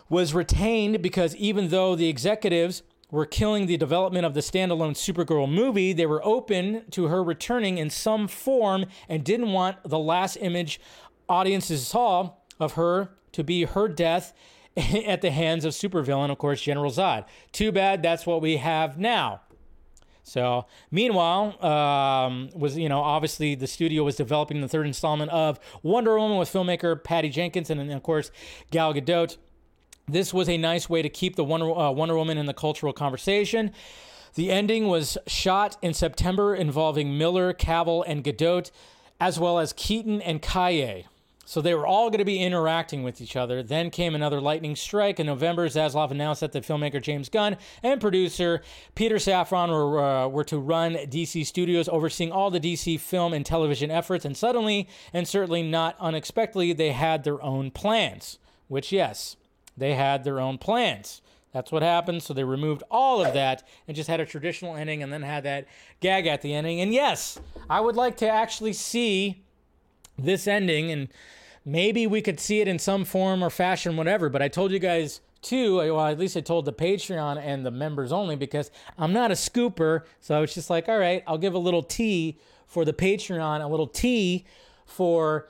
was retained because even though the executives were killing the development of the standalone Supergirl movie, they were open to her returning in some form and didn't want the last image audiences saw of her to be her death at the hands of supervillain, of course, General Zod. Too bad that's what we have now. So, meanwhile, um, was you know obviously the studio was developing the third installment of Wonder Woman with filmmaker Patty Jenkins and, and of course Gal Gadot. This was a nice way to keep the Wonder, uh, Wonder Woman in the cultural conversation. The ending was shot in September involving Miller, Cavill, and Gadot, as well as Keaton and Calle. So they were all going to be interacting with each other. Then came another lightning strike in November. Zaslav announced that the filmmaker James Gunn and producer Peter Safran were, uh, were to run DC Studios, overseeing all the DC film and television efforts. And suddenly, and certainly not unexpectedly, they had their own plans. Which, yes, they had their own plans. That's what happened. So they removed all of that and just had a traditional ending and then had that gag at the ending. And yes, I would like to actually see this ending and maybe we could see it in some form or fashion, whatever. But I told you guys too, well, at least I told the Patreon and the members only because I'm not a scooper. So I was just like, all right, I'll give a little T for the Patreon, a little T for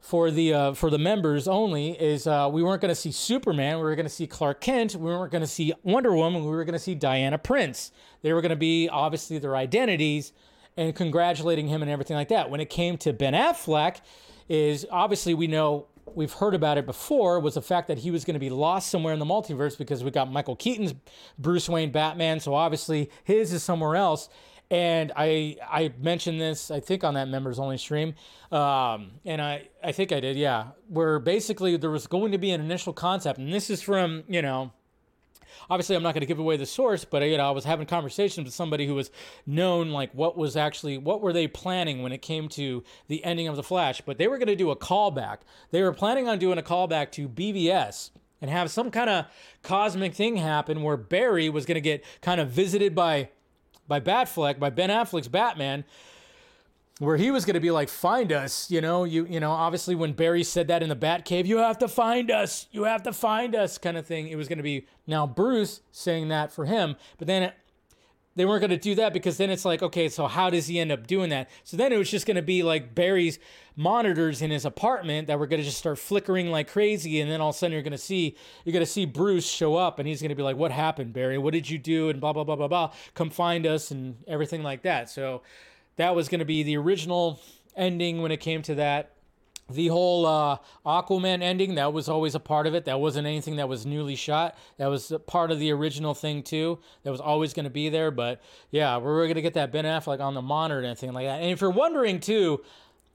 for the uh, for the members only is uh, we weren't going to see Superman, we were going to see Clark Kent, we weren't going to see Wonder Woman, we were going to see Diana Prince. They were going to be obviously their identities and congratulating him and everything like that. When it came to Ben Affleck, is obviously we know we've heard about it before was the fact that he was going to be lost somewhere in the multiverse because we got Michael Keaton's Bruce Wayne Batman, so obviously his is somewhere else. And I I mentioned this I think on that members only stream, um, and I I think I did yeah, where basically there was going to be an initial concept, and this is from you know obviously I'm not going to give away the source, but you know I was having conversations with somebody who was known like what was actually what were they planning when it came to the ending of the Flash, but they were going to do a callback. They were planning on doing a callback to BVS and have some kind of cosmic thing happen where Barry was going to get kind of visited by by Batfleck, by Ben Affleck's Batman where he was going to be like find us you know you you know obviously when barry said that in the bat cave you have to find us you have to find us kind of thing it was going to be now bruce saying that for him but then it, they weren't going to do that because then it's like okay so how does he end up doing that? So then it was just going to be like barry's monitors in his apartment that were going to just start flickering like crazy and then all of a sudden you're going to see you're going to see bruce show up and he's going to be like what happened barry? What did you do? and blah blah blah blah blah come find us and everything like that. So that was going to be the original ending when it came to that. The whole uh, Aquaman ending, that was always a part of it. That wasn't anything that was newly shot. That was part of the original thing, too. That was always going to be there. But yeah, we are going to get that Ben Affleck on the monitor and anything like that. And if you're wondering, too,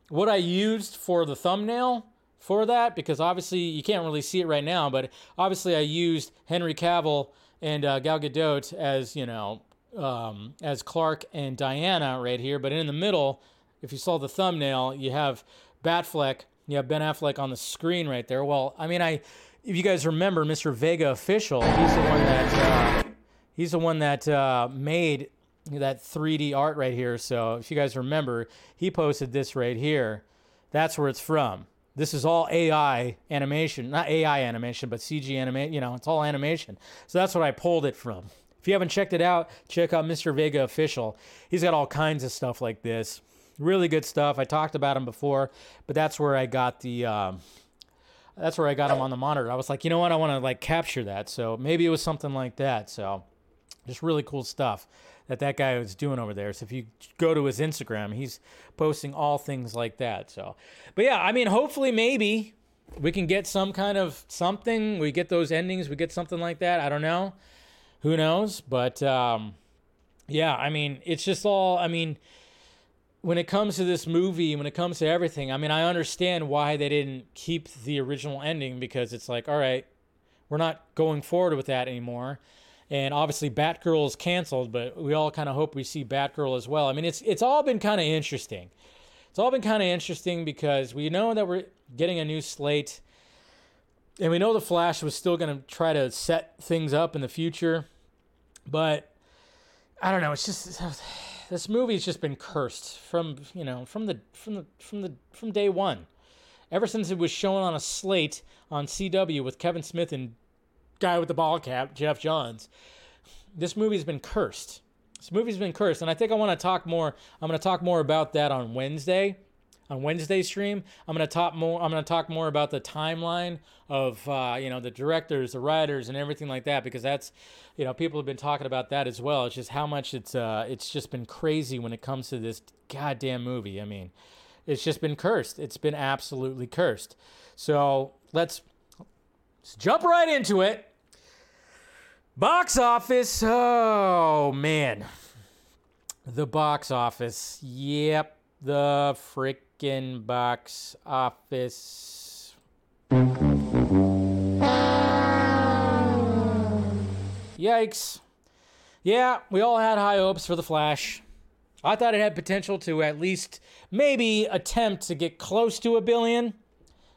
what I used for the thumbnail for that, because obviously you can't really see it right now, but obviously I used Henry Cavill and uh, Gal Gadot as, you know, um, as Clark and Diana right here, but in the middle, if you saw the thumbnail, you have Batfleck, you have Ben Affleck on the screen right there. Well, I mean, I if you guys remember, Mr. Vega official, he's the one that uh, he's the one that uh, made that 3D art right here. So if you guys remember, he posted this right here. That's where it's from. This is all AI animation, not AI animation, but CG animation. You know, it's all animation. So that's what I pulled it from. If you haven't checked it out, check out Mr. Vega Official. He's got all kinds of stuff like this. Really good stuff. I talked about him before, but that's where I got the. Um, that's where I got him on the monitor. I was like, you know what? I want to like capture that. So maybe it was something like that. So just really cool stuff that that guy was doing over there. So if you go to his Instagram, he's posting all things like that. So, but yeah, I mean, hopefully, maybe we can get some kind of something. We get those endings. We get something like that. I don't know who knows? But um, yeah, I mean, it's just all. I mean, when it comes to this movie, when it comes to everything, I mean, I understand why they didn't keep the original ending because it's like, all right, we're not going forward with that anymore. And obviously, Batgirl is canceled, but we all kind of hope we see Batgirl as well. I mean, it's it's all been kind of interesting. It's all been kind of interesting because we know that we're getting a new slate and we know the Flash was still going to try to set things up in the future, but I don't know. It's just this movie's just been cursed from you know from the from the from the from day one. Ever since it was shown on a slate on CW with Kevin Smith and guy with the ball cap, Geoff Johns, this movie's been cursed. This movie's been cursed, and I think I want to talk more. I'm going to talk more about that on Wednesday on Wednesday stream. I'm gonna talk more. I'm gonna talk more about the timeline of uh, you know the directors, the writers, and everything like that because that's you know people have been talking about that as well. It's just how much it's uh, it's just been crazy when it comes to this goddamn movie. I mean, it's just been cursed. It's been absolutely cursed. So let's, let's jump right into it. Box office. Oh man. The box office. Yep. The box office. Yikes. Yeah, we all had high hopes for The Flash. I thought it had potential to at least maybe attempt to get close to a billion.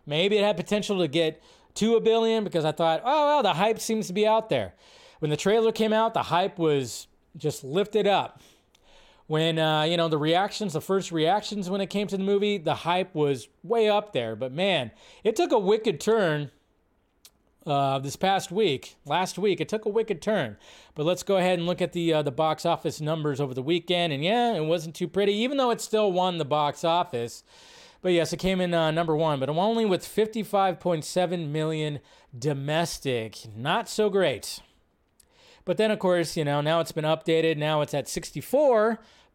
Maybe it had potential to get to a billion because I thought, oh, well, the hype seems to be out there. When the trailer came out, the hype was just lifted up. When, uh, you know, the reactions, the first reactions when it came to the movie, the hype was way up there. But man, it took a wicked turn uh, this past week, last week. It took a wicked turn. But let's go ahead and look at the uh, the box office numbers over the weekend. And yeah, it wasn't too pretty, even though it still won the box office. But yes, it came in uh, number one, but only with 55.7 million domestic. Not so great. But then, of course, you know, now it's been updated. Now it's at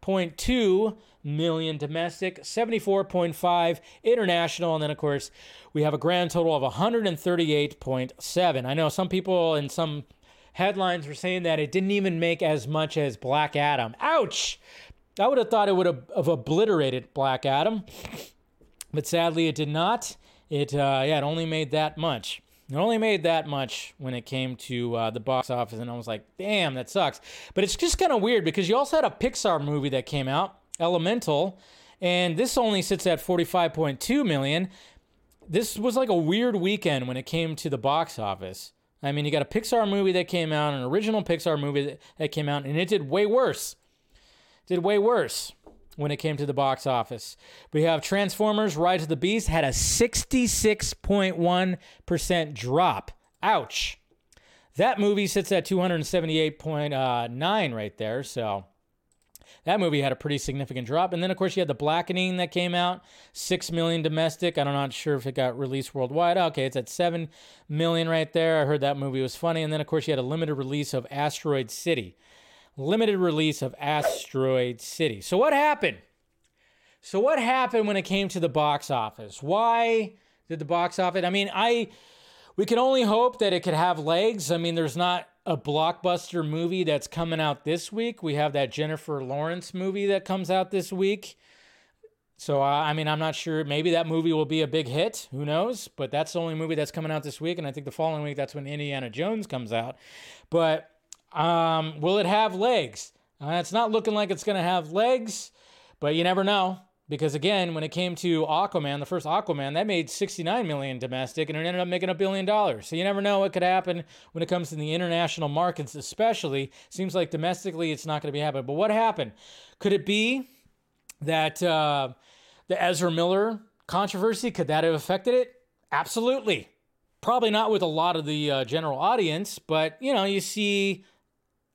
64.2 million domestic, 74.5 international, and then, of course, we have a grand total of 138.7. I know some people in some headlines were saying that it didn't even make as much as Black Adam. Ouch! I would have thought it would have, have obliterated Black Adam, but sadly it did not. It uh, yeah, it only made that much. It only made that much when it came to uh, the box office, and I was like, damn, that sucks. But it's just kind of weird because you also had a Pixar movie that came out, Elemental, and this only sits at 45.2 million. This was like a weird weekend when it came to the box office. I mean, you got a Pixar movie that came out, an original Pixar movie that, that came out, and it did way worse. Did way worse when it came to the box office. We have Transformers Rise of the Beast had a 66.1% drop. Ouch. That movie sits at 278.9 right there, so that movie had a pretty significant drop. And then, of course, you had The Blackening that came out, 6 million domestic. I'm not sure if it got released worldwide. Okay, it's at 7 million right there. I heard that movie was funny. And then, of course, you had a limited release of Asteroid City limited release of Asteroid City. So what happened? So what happened when it came to the box office? Why did the box office? I mean, I we can only hope that it could have legs. I mean, there's not a blockbuster movie that's coming out this week. We have that Jennifer Lawrence movie that comes out this week. So uh, I mean, I'm not sure. Maybe that movie will be a big hit. Who knows? But that's the only movie that's coming out this week, and I think the following week that's when Indiana Jones comes out. But um, will it have legs? Uh, it's not looking like it's going to have legs, but you never know. Because again, when it came to Aquaman, the first Aquaman, that made 69 million domestic and it ended up making a billion dollars. So you never know what could happen when it comes to the international markets, especially. Seems like domestically it's not going to be happening. But what happened? Could it be that uh, the Ezra Miller controversy, could that have affected it? Absolutely. Probably not with a lot of the uh, general audience, but you know, you see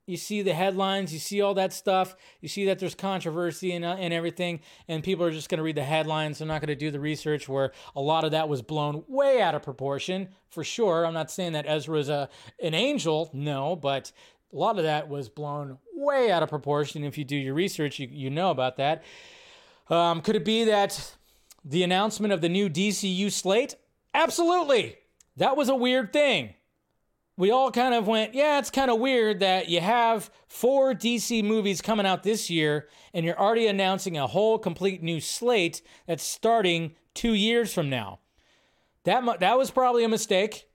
you see the headlines, you see all that stuff, you see that there's controversy and, uh, and everything, and people are just going to read the headlines. They're not going to do the research where a lot of that was blown way out of proportion, for sure. I'm not saying that Ezra is a, an angel, no, but a lot of that was blown way out of proportion. If you do your research, you, you know about that. Um, could it be that the announcement of the new DCU slate? Absolutely. That was a weird thing we all kind of went, yeah, it's kind of weird that you have four DC movies coming out this year and you're already announcing a whole complete new slate that's starting two years from now. That, that was probably a mistake.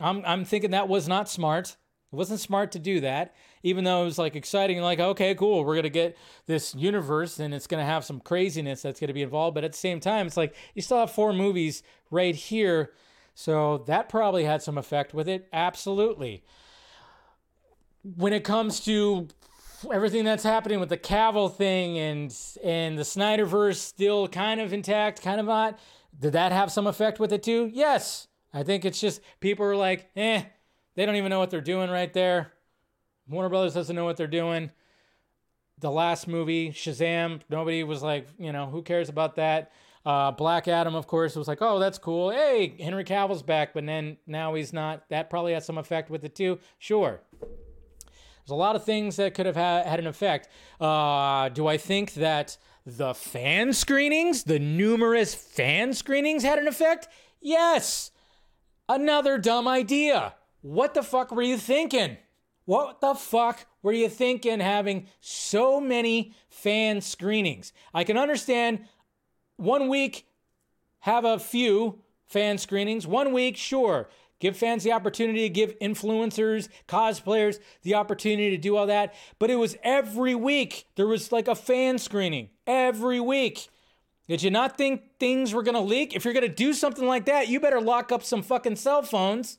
I'm, I'm thinking that was not smart. It wasn't smart to do that, even though it was like exciting, like, okay, cool, we're going to get this universe and it's going to have some craziness that's going to be involved. But at the same time, it's like you still have four movies right here so that probably had some effect with it. Absolutely. When it comes to everything that's happening with the Cavill thing and and the Snyderverse still kind of intact, kind of not, did that have some effect with it too? Yes. I think it's just people are like, eh, they don't even know what they're doing right there. Warner Brothers doesn't know what they're doing. The last movie, Shazam, nobody was like, you know, who cares about that? Uh, Black Adam, of course, was like, oh, that's cool. Hey, Henry Cavill's back, but then now he's not. That probably has some effect with it too. Sure. There's a lot of things that could have had, had an effect. Uh, do I think that the fan screenings, the numerous fan screenings, had an effect? Yes. Another dumb idea. What the fuck were you thinking? What the fuck were you thinking having so many fan screenings? I can understand one week have a few fan screenings. One week, sure. Give fans the opportunity to give influencers, cosplayers the opportunity to do all that. But it was every week. There was like a fan screening every week. Did you not think things were going to leak? If you're going to do something like that, you better lock up some fucking cell phones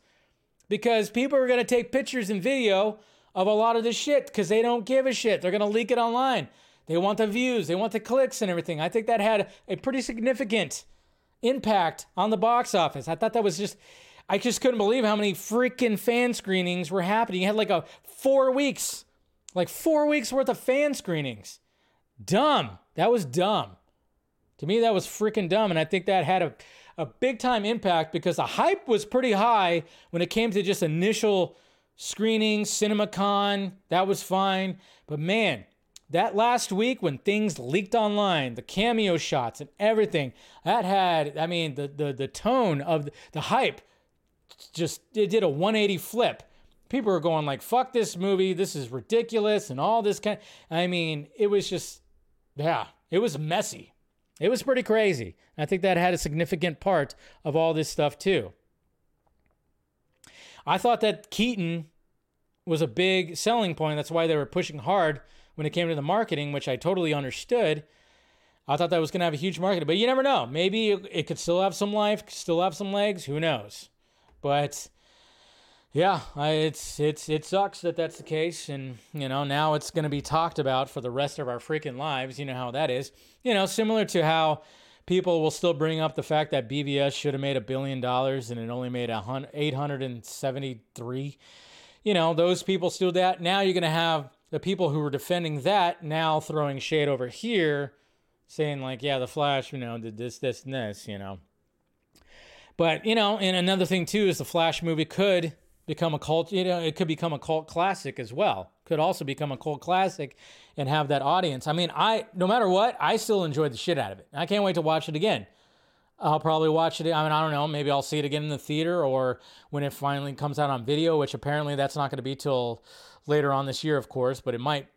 because people are going to take pictures and video of a lot of this shit because they don't give a shit. They're going to leak it online. They want the views, they want the clicks and everything. I think that had a pretty significant impact on the box office. I thought that was just, I just couldn't believe how many freaking fan screenings were happening. You had like a four weeks, like four weeks worth of fan screenings. Dumb. That was dumb. To me, that was freaking dumb. And I think that had a, a big time impact because the hype was pretty high when it came to just initial screenings, CinemaCon. That was fine. But man, that last week when things leaked online, the cameo shots and everything, that had, I mean, the the the tone of the, the hype just it did a 180 flip. People were going like, "Fuck this movie! This is ridiculous!" and all this kind. I mean, it was just, yeah, it was messy. It was pretty crazy. I think that had a significant part of all this stuff too. I thought that Keaton was a big selling point. That's why they were pushing hard when it came to the marketing, which I totally understood. I thought that was going to have a huge market, but you never know. Maybe it could still have some life, still have some legs. Who knows? But yeah, it's it's it sucks that that's the case, and you know now it's going to be talked about for the rest of our freaking lives. You know how that is. You know, similar to how people will still bring up the fact that BVS should have made a billion dollars and it only made a hundred eight hundred and seventy three. You know, those people still that. Now you're going to have the people who were defending that now throwing shade over here, saying like, yeah, the Flash, you know, did this, this, and this, you know. But you know, and another thing too is the Flash movie could become a cult. You know, it could become a cult classic as well. Could also become a cult classic and have that audience. I mean, I no matter what, I still enjoyed the shit out of it. I can't wait to watch it again. I'll probably watch it. I mean, I don't know. Maybe I'll see it again in the theater or when it finally comes out on video, which apparently that's not going to be till later on this year, of course. But it might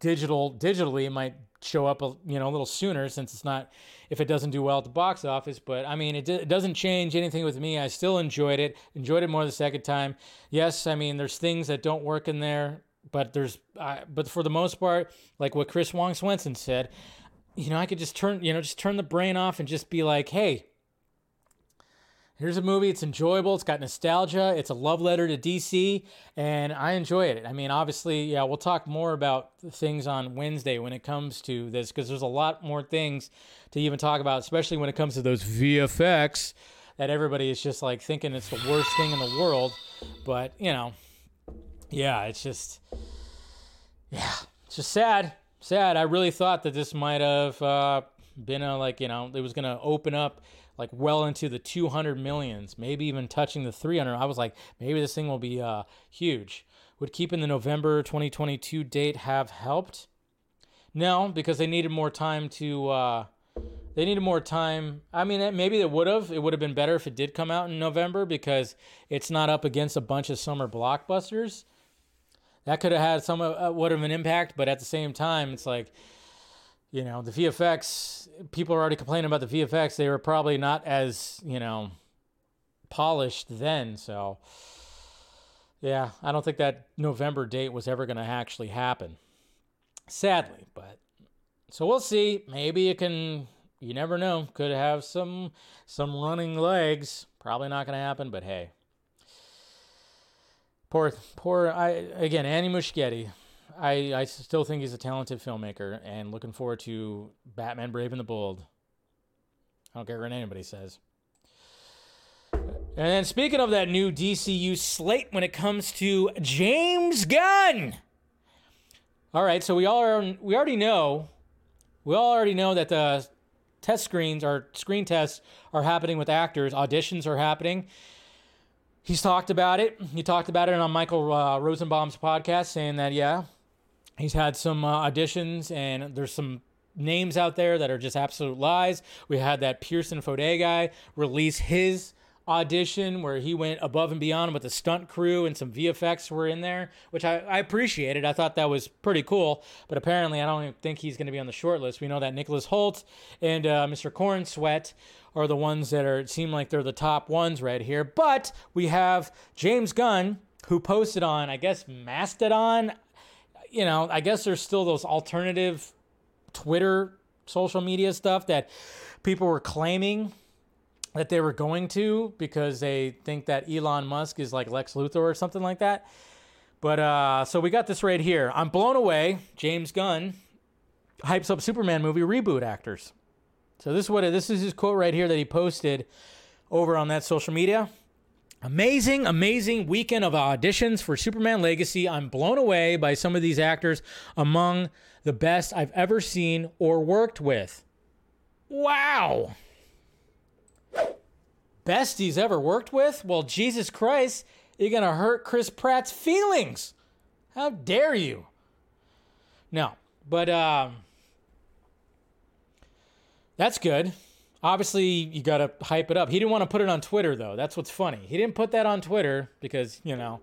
digital digitally it might show up a you know a little sooner since it's not if it doesn't do well at the box office but i mean it, it doesn't change anything with me i still enjoyed it enjoyed it more the second time yes i mean there's things that don't work in there but there's but for the most part like what chris wong swenson said you know, I could just turn, you know, just turn the brain off and just be like, hey, here's a movie. It's enjoyable. It's got nostalgia. It's a love letter to DC, and I enjoy it. I mean, obviously, yeah, we'll talk more about things on Wednesday when it comes to this because there's a lot more things to even talk about, especially when it comes to those VFX that everybody is just like thinking it's the worst thing in the world. But, you know, yeah, it's just, yeah, it's just sad sad. I really thought that this might have uh, been a like you know it was gonna open up like well into the 200 millions, maybe even touching the 300. I was like, maybe this thing will be uh, huge. Would keeping the November 2022 date have helped? No, because they needed more time to. Uh, they needed more time. I mean, maybe it would have. It would have been better if it did come out in November because it's not up against a bunch of summer blockbusters that could have had some uh, what of an impact, but at the same time, it's like, you know, the VFX. People are already complaining about the VFX. They were probably not as you know polished then. So, yeah, I don't think that November date was ever going to actually happen. Sadly, but so we'll see. Maybe it can. You never know. Could have some some running legs. Probably not going to happen, but hey, Poor, poor. I again, Andy Muschietti. I I still think he's a talented filmmaker, and looking forward to Batman: Brave and the Bold. I don't care what anybody says. And then speaking of that new DCU slate, when it comes to James Gunn. All right, so we all are, we already know, we all already know that the test screens or screen tests are happening with actors. Auditions are happening. He's talked about it. He talked about it on Michael uh, Rosenbaum's podcast, saying that yeah, he's had some uh, auditions and there's some names out there that are just absolute lies. We had that Pearson Fode guy release his audition where he went above and beyond with the stunt crew and some VFX were in there, which I, I appreciated. I thought that was pretty cool. But apparently, I don't think he's going to be on the short list. We know that Nicholas Hoult and uh, Mr. Corenswet are the ones that are seem like they're the top ones right here. But we have James Gunn who posted on, I guess, Mastodon. You know, I guess there's still those alternative Twitter social media stuff that people were claiming that they were going to because they think that Elon Musk is like Lex Luthor or something like that. But uh, so we got this right here. I'm blown away. James Gunn hypes up Superman movie reboot actors. So this is what this is his quote right here that he posted over on that social media. Amazing, amazing weekend of auditions for Superman Legacy. I'm blown away by some of these actors, among the best I've ever seen or worked with. Wow best he's ever worked with? Well, Jesus Christ, you're going to hurt Chris Pratt's feelings. How dare you? No, but um, that's good. Obviously, you got to hype it up. He didn't want to put it on Twitter, though. That's what's funny. He didn't put that on Twitter because, you know,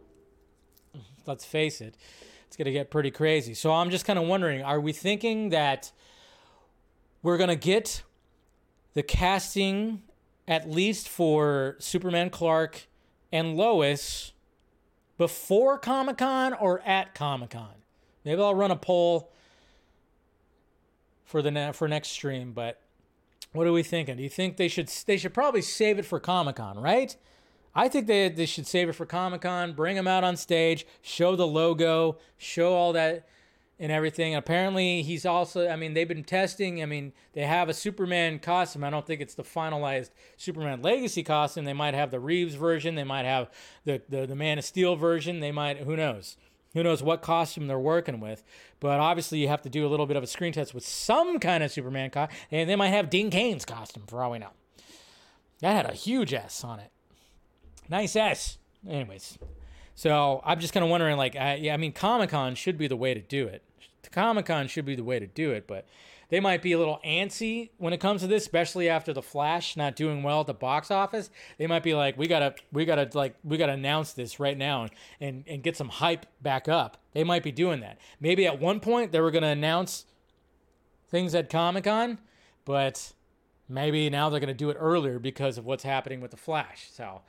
let's face it, it's going to get pretty crazy. So I'm just kind of wondering are we thinking that we're going to get the casting at least for Superman Clark and Lois before Comic Con or at Comic Con. Maybe I'll run a poll for the ne- for next stream. But what are we thinking? Do you think they should they should probably save it for Comic Con, right? I think they they should save it for Comic Con, bring him out on stage, show the logo, show all that and everything. Apparently, he's also, I mean, they've been testing. I mean, they have a Superman costume. I don't think it's the finalized Superman Legacy costume. They might have the Reeves version. They might have the, the, the Man of Steel version. They might, who knows? Who knows what costume they're working with? But obviously, you have to do a little bit of a screen test with some kind of Superman costume. And they might have Dean Cain's costume, for all we know. That had a huge S on it. Nice S. Anyways, so I'm just kind of wondering, like, I, yeah, I mean, Comic Con should be the way to do it. Comic Con should be the way to do it, but they might be a little antsy when it comes to this, especially after the Flash not doing well at the box office. They might be like, we gotta, we gotta, like, we gotta announce this right now and and and get some hype back up. They might be doing that. Maybe at one point they were gonna announce things at Comic Con, but maybe now they're gonna do it earlier because of what's happening with the Flash. So.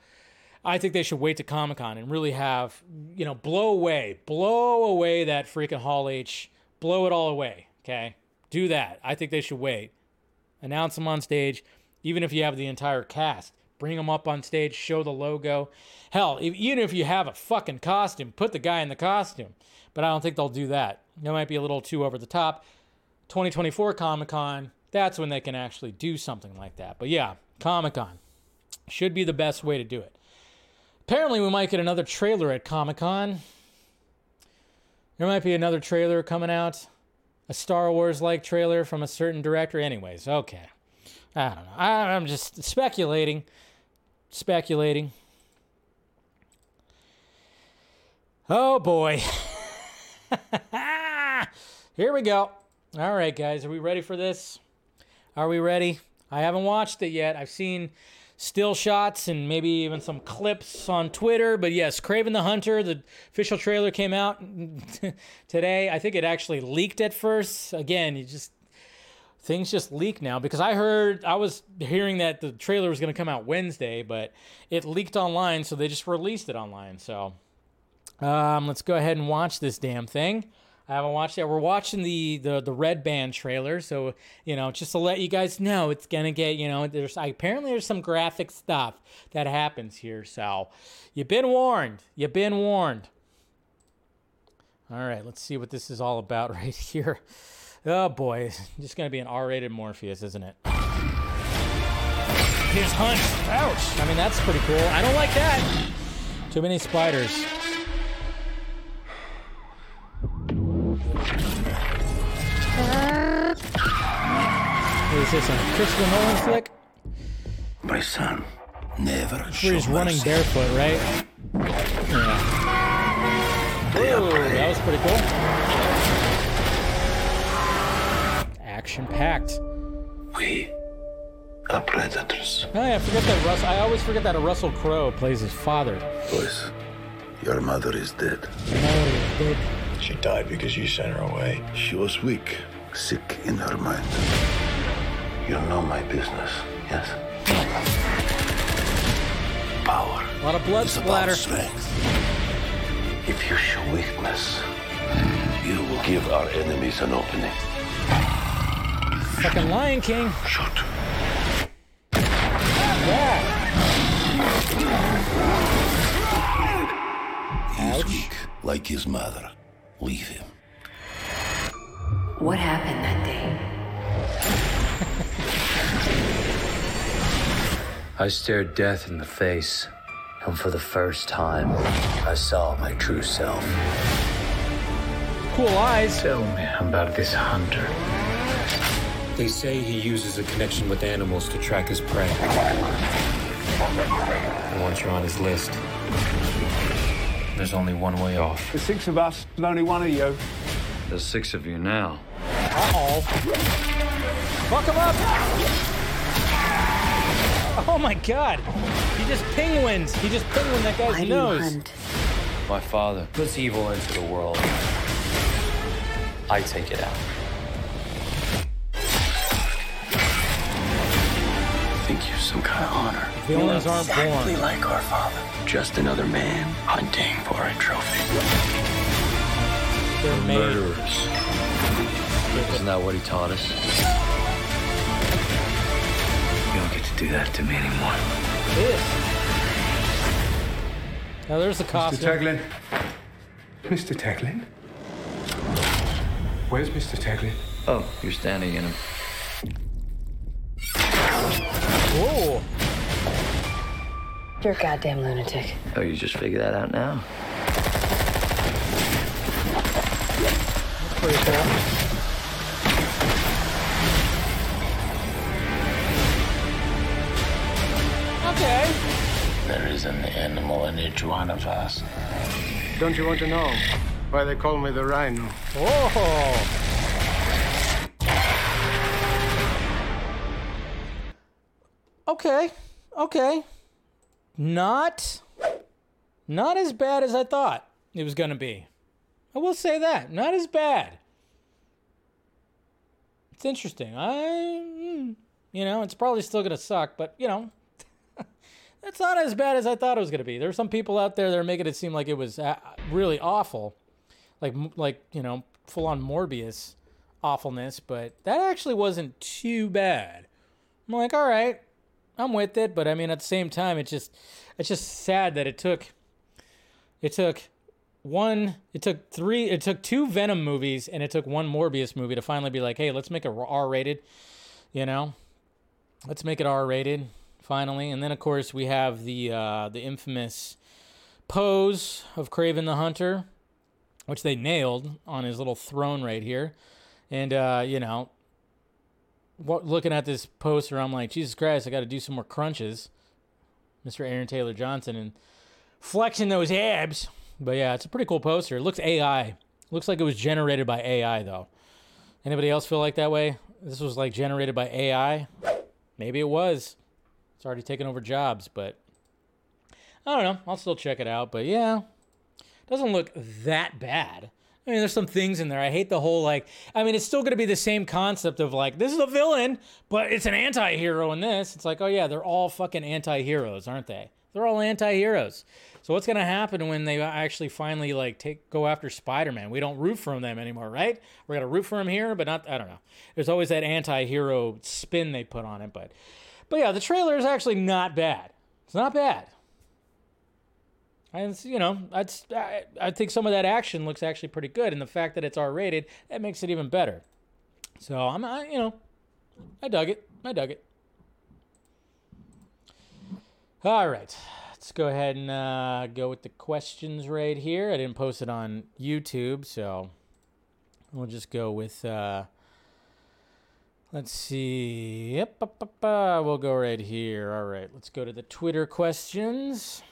I think they should wait to Comic Con and really have, you know, blow away, blow away that freaking Hall H blow it all away. Okay, do that. I think they should wait. Announce them on stage, even if you have the entire cast. Bring them up on stage, show the logo. Hell, if, even if you have a fucking costume, put the guy in the costume. But I don't think they'll do that. That might be a little too over the top. 2024 Comic Con, that's when they can actually do something like that. But yeah, Comic Con should be the best way to do it. Apparently, we might get another trailer at Comic Con. There might be another trailer coming out, a Star Wars like trailer from a certain director. Anyways, okay. I don't know. I, I'm just speculating. Speculating. Oh boy. Here we go. All right, guys. Are we ready for this? Are we ready? I haven't watched it yet. I've seen still shots and maybe even some clips on Twitter. But yes, Kraven the Hunter, the official trailer came out today. I think it actually leaked at first. Again, you just things just leak now because I heard I was hearing that the trailer was going to come out Wednesday, but it leaked online, so they just released it online. So um, let's go ahead and watch this damn thing. I haven't watched it. We're watching the, the the Red Band trailer, so you know, just to let you guys know, it's gonna get you know, there's apparently there's some graphic stuff that happens here. So you've been warned. You've been warned. All right, let's see what this is all about right here. Oh boy, it's just gonna be an R-rated Morbius, isn't it? His hunt. Ouch. I mean, that's pretty cool. I don't like that. Too many spiders. Is this a Christopher Nolan flick? My son, never Where he's running mercy. barefoot, right? Yeah. Whoa, that was pretty cool. Action packed. We are predators. Oh yeah, I forget that Russ. I always forget that a Russell Crowe plays his father. Boys, your mother is dead. She died because you sent her away. She was weak, sick in her mind. You know my business, yes? Power. A lot of blood is about splatter. strength. If you show weakness, you will give our enemies an opening. Fucking Lion King. Shoot. Yeah. He is weak, like his mother. Leave him. What happened that day? I stared death in the face, and for the first time, I saw my true self. Cool eyes. Tell me about this hunter. They say he uses a connection with animals to track his prey. And once you're on his list, there's only one way off. The six of us, and only one of you. There's six of you now. Uh-oh. Fuck him up! Oh my god! He just penguins! He just penguin that guy's nose. My father puts evil into the world. I take it out. Think you're some kind of honor. Villains aren't exactly born. like our father. Just another man hunting for a trophy. They're. Murderers. Isn't that what he taught us? Do that to me anymore. Now there's the Mr. costume. Taglin. Mr. Taglin? Where's Mr. Taglin? Oh, you're standing in him. Whoa! You're a goddamn lunatic. Oh, you just figured that out now? Pretty cool. Okay. There is an animal in each one of us. Don't you want to know why they call me the Rhino? Whoa! Okay, okay. Not, not as bad as I thought it was gonna be. I will say that. Not as bad. It's interesting. I, mm, you know, it's probably still gonna suck, but you know, it's not as bad as I thought it was gonna be. There There's some people out there that are making it seem like it was uh, really awful, like like you know, full on Morbius awfulness, but that actually wasn't too bad. I'm like, all right, I'm with it, but I mean, at the same time, it's just, it's just sad that it took, it took one, it took three, it took two Venom movies, and it took one Morbius movie to finally be like, hey, let's make it R-rated, you know, let's make it R-rated finally, and then of course we have the uh, the infamous pose of Kraven the Hunter, which they nailed on his little throne right here, and uh, you know, what, looking at this poster, I'm like, Jesus Christ, I got to do some more crunches, Mr. Aaron Taylor Johnson, and flexing those abs. But yeah, it's a pretty cool poster. It looks AI. Looks like it was generated by AI though. Anybody else feel like that way? This was like generated by AI. Maybe it was. It's already taken over jobs, but I don't know. I'll still check it out. But yeah, doesn't look that bad. I mean, there's some things in there. I hate the whole like. I mean, it's still going to be the same concept of like this is a villain, but it's an anti-hero in this. It's like, oh yeah, they're all fucking anti-heroes, aren't they? They're all anti-heroes. So what's going to happen when they actually finally like take go after Spider-Man? We don't root for them anymore, right? We're gonna root for him here, but not. I don't know. There's always that anti-hero spin they put on it, but but yeah, the trailer is actually not bad. It's not bad. And you know, I, I think some of that action looks actually pretty good, and the fact that it's R rated that makes it even better. So I'm, I, you know, I dug it. I dug it. All right, let's go ahead and uh, go with the questions right here. I didn't post it on YouTube, so we'll just go with. Uh, Let's see. Yep, up, up, we'll go right here. All right, let's go to the Twitter questions.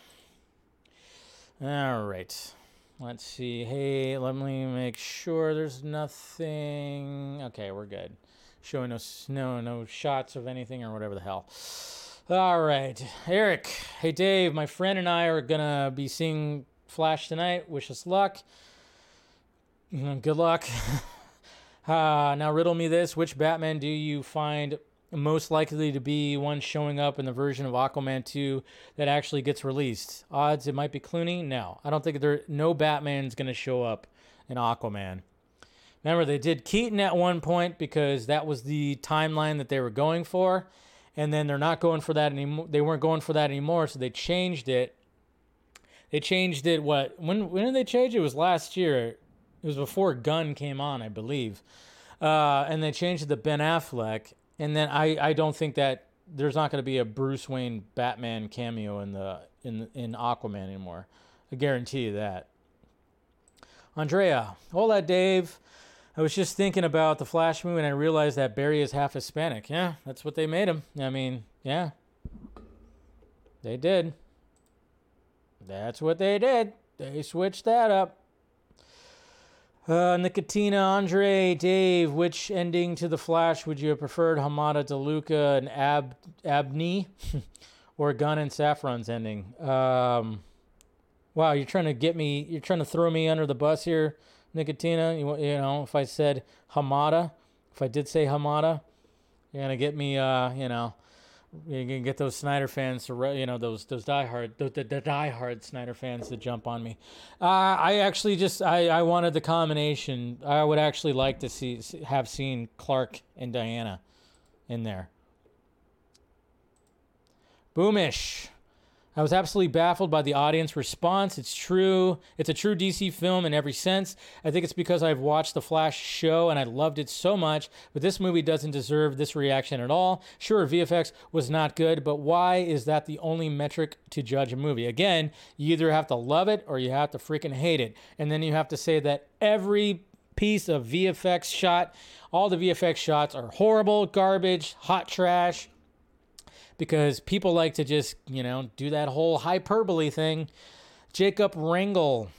All right. Let's see. Hey, let me make sure there's nothing. Okay, we're good. Showing no no no shots of anything or whatever the hell. All right, Eric. Hey, Dave. My friend and I are gonna be seeing Flash tonight. Wish us luck. Good luck. uh, now riddle me this: Which Batman do you find most likely to be one showing up in the version of Aquaman 2 that actually gets released? Odds it might be Clooney. No, I don't think there. No Batman's gonna show up in Aquaman. Remember, they did Keaton at one point because that was the timeline that they were going for, and then they're not going for that anymore. They weren't going for that anymore, so they changed it. They changed it. What? When? When did they change it? It was last year. It was before Gunn came on, I believe, uh, and they changed it to Ben Affleck. And then I, I don't think that there's not going to be a Bruce Wayne Batman cameo in the in in Aquaman anymore. I guarantee you that. Andrea, hola, Dave. I was just thinking about the Flash movie and I realized that Barry is half Hispanic. Yeah, that's what they made him. I mean, yeah. They did. That's what they did. They switched that up. Uh, Nicotina, Andre, Dave, which ending to the Flash would you have preferred? Hamada DeLuca and Ab Abdy, or Gunn and Safran's ending? Um, wow, you're trying to get me. You're trying to throw me under the bus here, Nicotina. You, you know, if I said Hamada, if I did say Hamada, you're gonna get me. Uh, you know, you're gonna get those Snyder fans to, you know, those those diehard, the, the, the diehard Snyder fans to jump on me. Uh, I actually just I, I wanted the combination. I would actually like to see have seen Clark and Diana in there. Boomish. I was absolutely baffled by the audience response. It's true. It's a true DC film in every sense. I think it's because I've watched the Flash show and I loved it so much, but this movie doesn't deserve this reaction at all. Sure, VFX was not good, but why is that the only metric to judge a movie? Again, you either have to love it or you have to freaking hate it. And then you have to say that every piece of VFX shot, all the VFX shots are horrible, garbage, hot trash, because people like to just, you know, do that whole hyperbole thing. Jacob Rangel.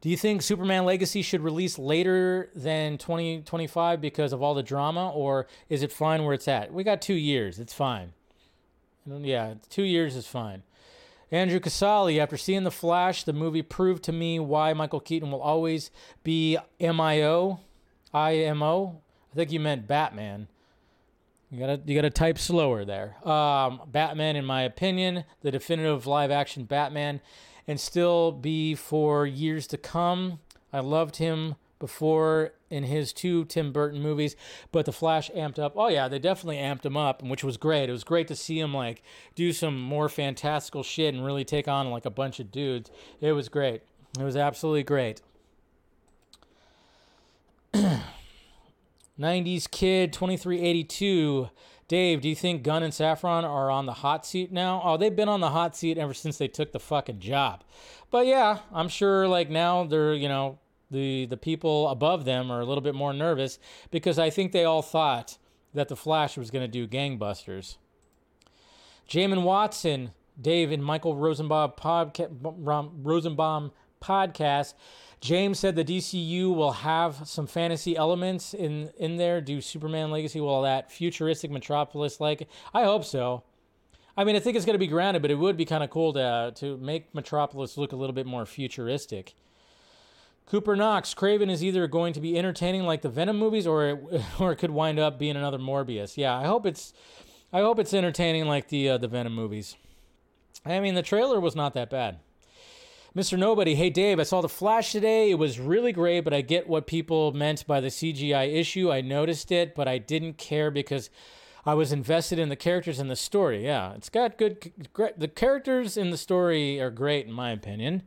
Do you think Superman Legacy should release later than 2025 because of all the drama, or is it fine where it's at? We got two years. It's fine. Mm, yeah, two years is fine. Andrew Casali, after seeing The Flash, the movie proved to me why Michael Keaton will always be MIO. IMO. I think you meant Batman. You gotta you gotta type slower there. Um, Batman, in my opinion, the definitive live action Batman, and still be for years to come. I loved him before in his two Tim Burton movies, but the Flash amped up. Oh yeah, they definitely amped him up, which was great. It was great to see him like do some more fantastical shit and really take on like a bunch of dudes. It was great. It was absolutely great. 90s kid 2382 dave do you think gunn and Safran are on the hot seat now? Oh they've been on the hot seat ever since they took the fucking job. But yeah i'm sure like now they're you know the the people above them are a little bit more nervous because i think they all thought that the flash was going to do gangbusters. Jamin Watson, Dave, and Michael Rosenbaum, podca- Rom- Rosenbaum podcast. James said the DCU will have some fantasy elements in in there. Do Superman Legacy will that futuristic Metropolis like? I hope so. I mean, I think it's going to be grounded, but it would be kind of cool to to make Metropolis look a little bit more futuristic. Cooper Knox, Kraven is either going to be entertaining like the Venom movies, or it, or it could wind up being another Morbius. Yeah, I hope it's I hope it's entertaining like the uh, the Venom movies. I mean, the trailer was not that bad. Mr. Nobody, hey Dave, I saw The Flash today. It was really great, but I get what people meant by the CGI issue. I noticed it, but I didn't care because I was invested in the characters and the story. Yeah, it's got good. The characters in the story are great, in my opinion.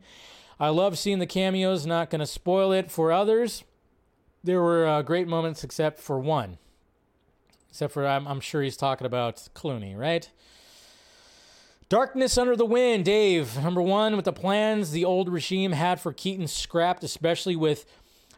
I love seeing the cameos. Not going to spoil it for others. There were uh, great moments, except for one. Except for, I'm, I'm sure he's talking about Clooney, right? Darkness Under the Wind, Dave. Number one, with the plans the old regime had for Keaton scrapped, especially with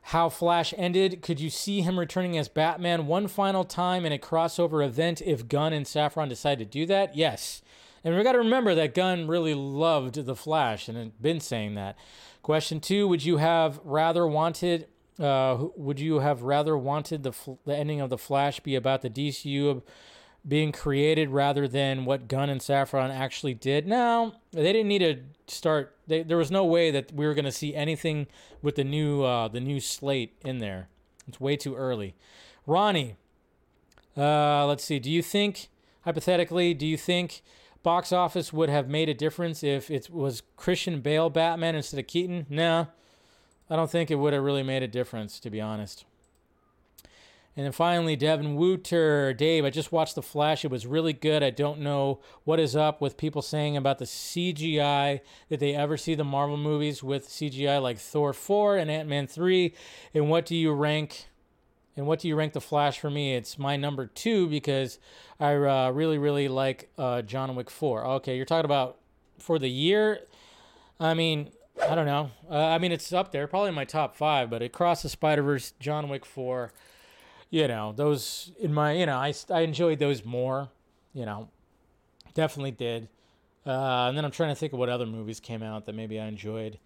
how Flash ended. Could you see him returning as Batman one final time in a crossover event if Gunn and Safran decide to do that? Yes. And we got to remember that Gunn really loved the Flash and had been saying that. Question two: Would you have rather wanted? Uh, would you have rather wanted the the ending of the Flash be about the DCU being created rather than what Gunn and Safran actually did? Now, they didn't need to start. They, there was no way that we were going to see anything with the new uh, the new slate in there. It's way too early. Ronnie, uh, let's see. Do you think, hypothetically, do you think box office would have made a difference if it was Christian Bale Batman instead of Keaton? No, I don't think it would have really made a difference, to be honest. And then finally, Devin Wooter. Dave, I just watched The Flash. It was really good. I don't know what is up with people saying about the CGI. Did they ever see the Marvel movies with CGI like Thor 4 and Ant Man 3? And what do you rank? And what do you rank The Flash for me? It's my number two because I uh, really, really like uh, John Wick 4. Okay, you're talking about for the year? I mean, I don't know. Uh, I mean, it's up there, probably in my top five, but Across the Spider Verse, John Wick 4 you know those in my you know I, I enjoyed those more you know definitely did. Uh, and then i'm trying to think of what other movies came out that maybe i enjoyed.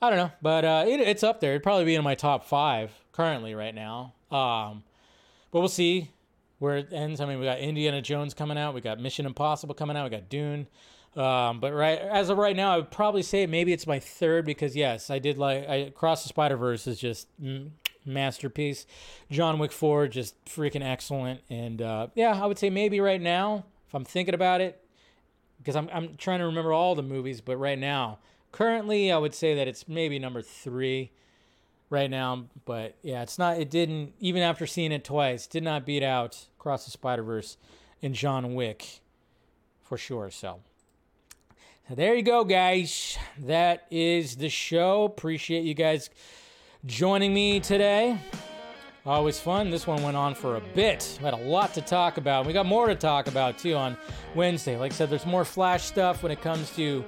I don't know but uh, it, it's up there. It'd probably be in my top five currently right now. Um, but we'll see where it ends. I mean we got indiana jones coming out. We got mission impossible coming out. We got dune. Um, but right as of right now i would probably say maybe it's my third because yes i did like i cross the spider verse is just mm, masterpiece. John Wick 4, just freaking excellent. And uh, yeah, I would say maybe right now, if I'm thinking about it, because I'm, I'm trying to remember all the movies, but right now, currently, I would say that it's maybe number three right now. But yeah, it's not, it didn't, even after seeing it twice, did not beat out Cross the Spider Verse and John Wick for sure. So. So there you go, guys. That is the show. Appreciate you guys joining me today. Always fun. This one went on for a bit. We had a lot to talk about. We got more to talk about too on Wednesday. Like I said, there's more Flash stuff when it comes to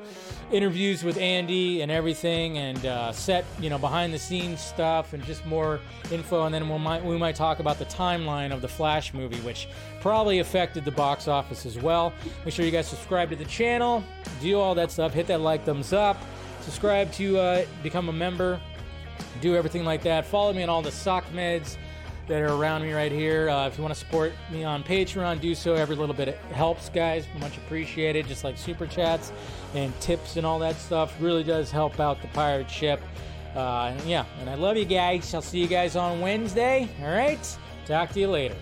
interviews with Andy and everything, and uh, set, you know, behind the scenes stuff, and just more info. And then we might we might talk about the timeline of the Flash movie, which probably affected the box office as well. Make sure you guys subscribe to the channel, do all that stuff. Hit that like, thumbs up, subscribe to uh, become a member do everything like that. Follow me on all the sock meds that are around me right here. Uh, if you want to support me on Patreon, do so. Every little bit helps, guys. Much appreciated. Just like super chats and tips and all that stuff really does help out the pirate ship. Uh, yeah, and I love you guys. I'll see you guys on Wednesday. All right. Talk to you later.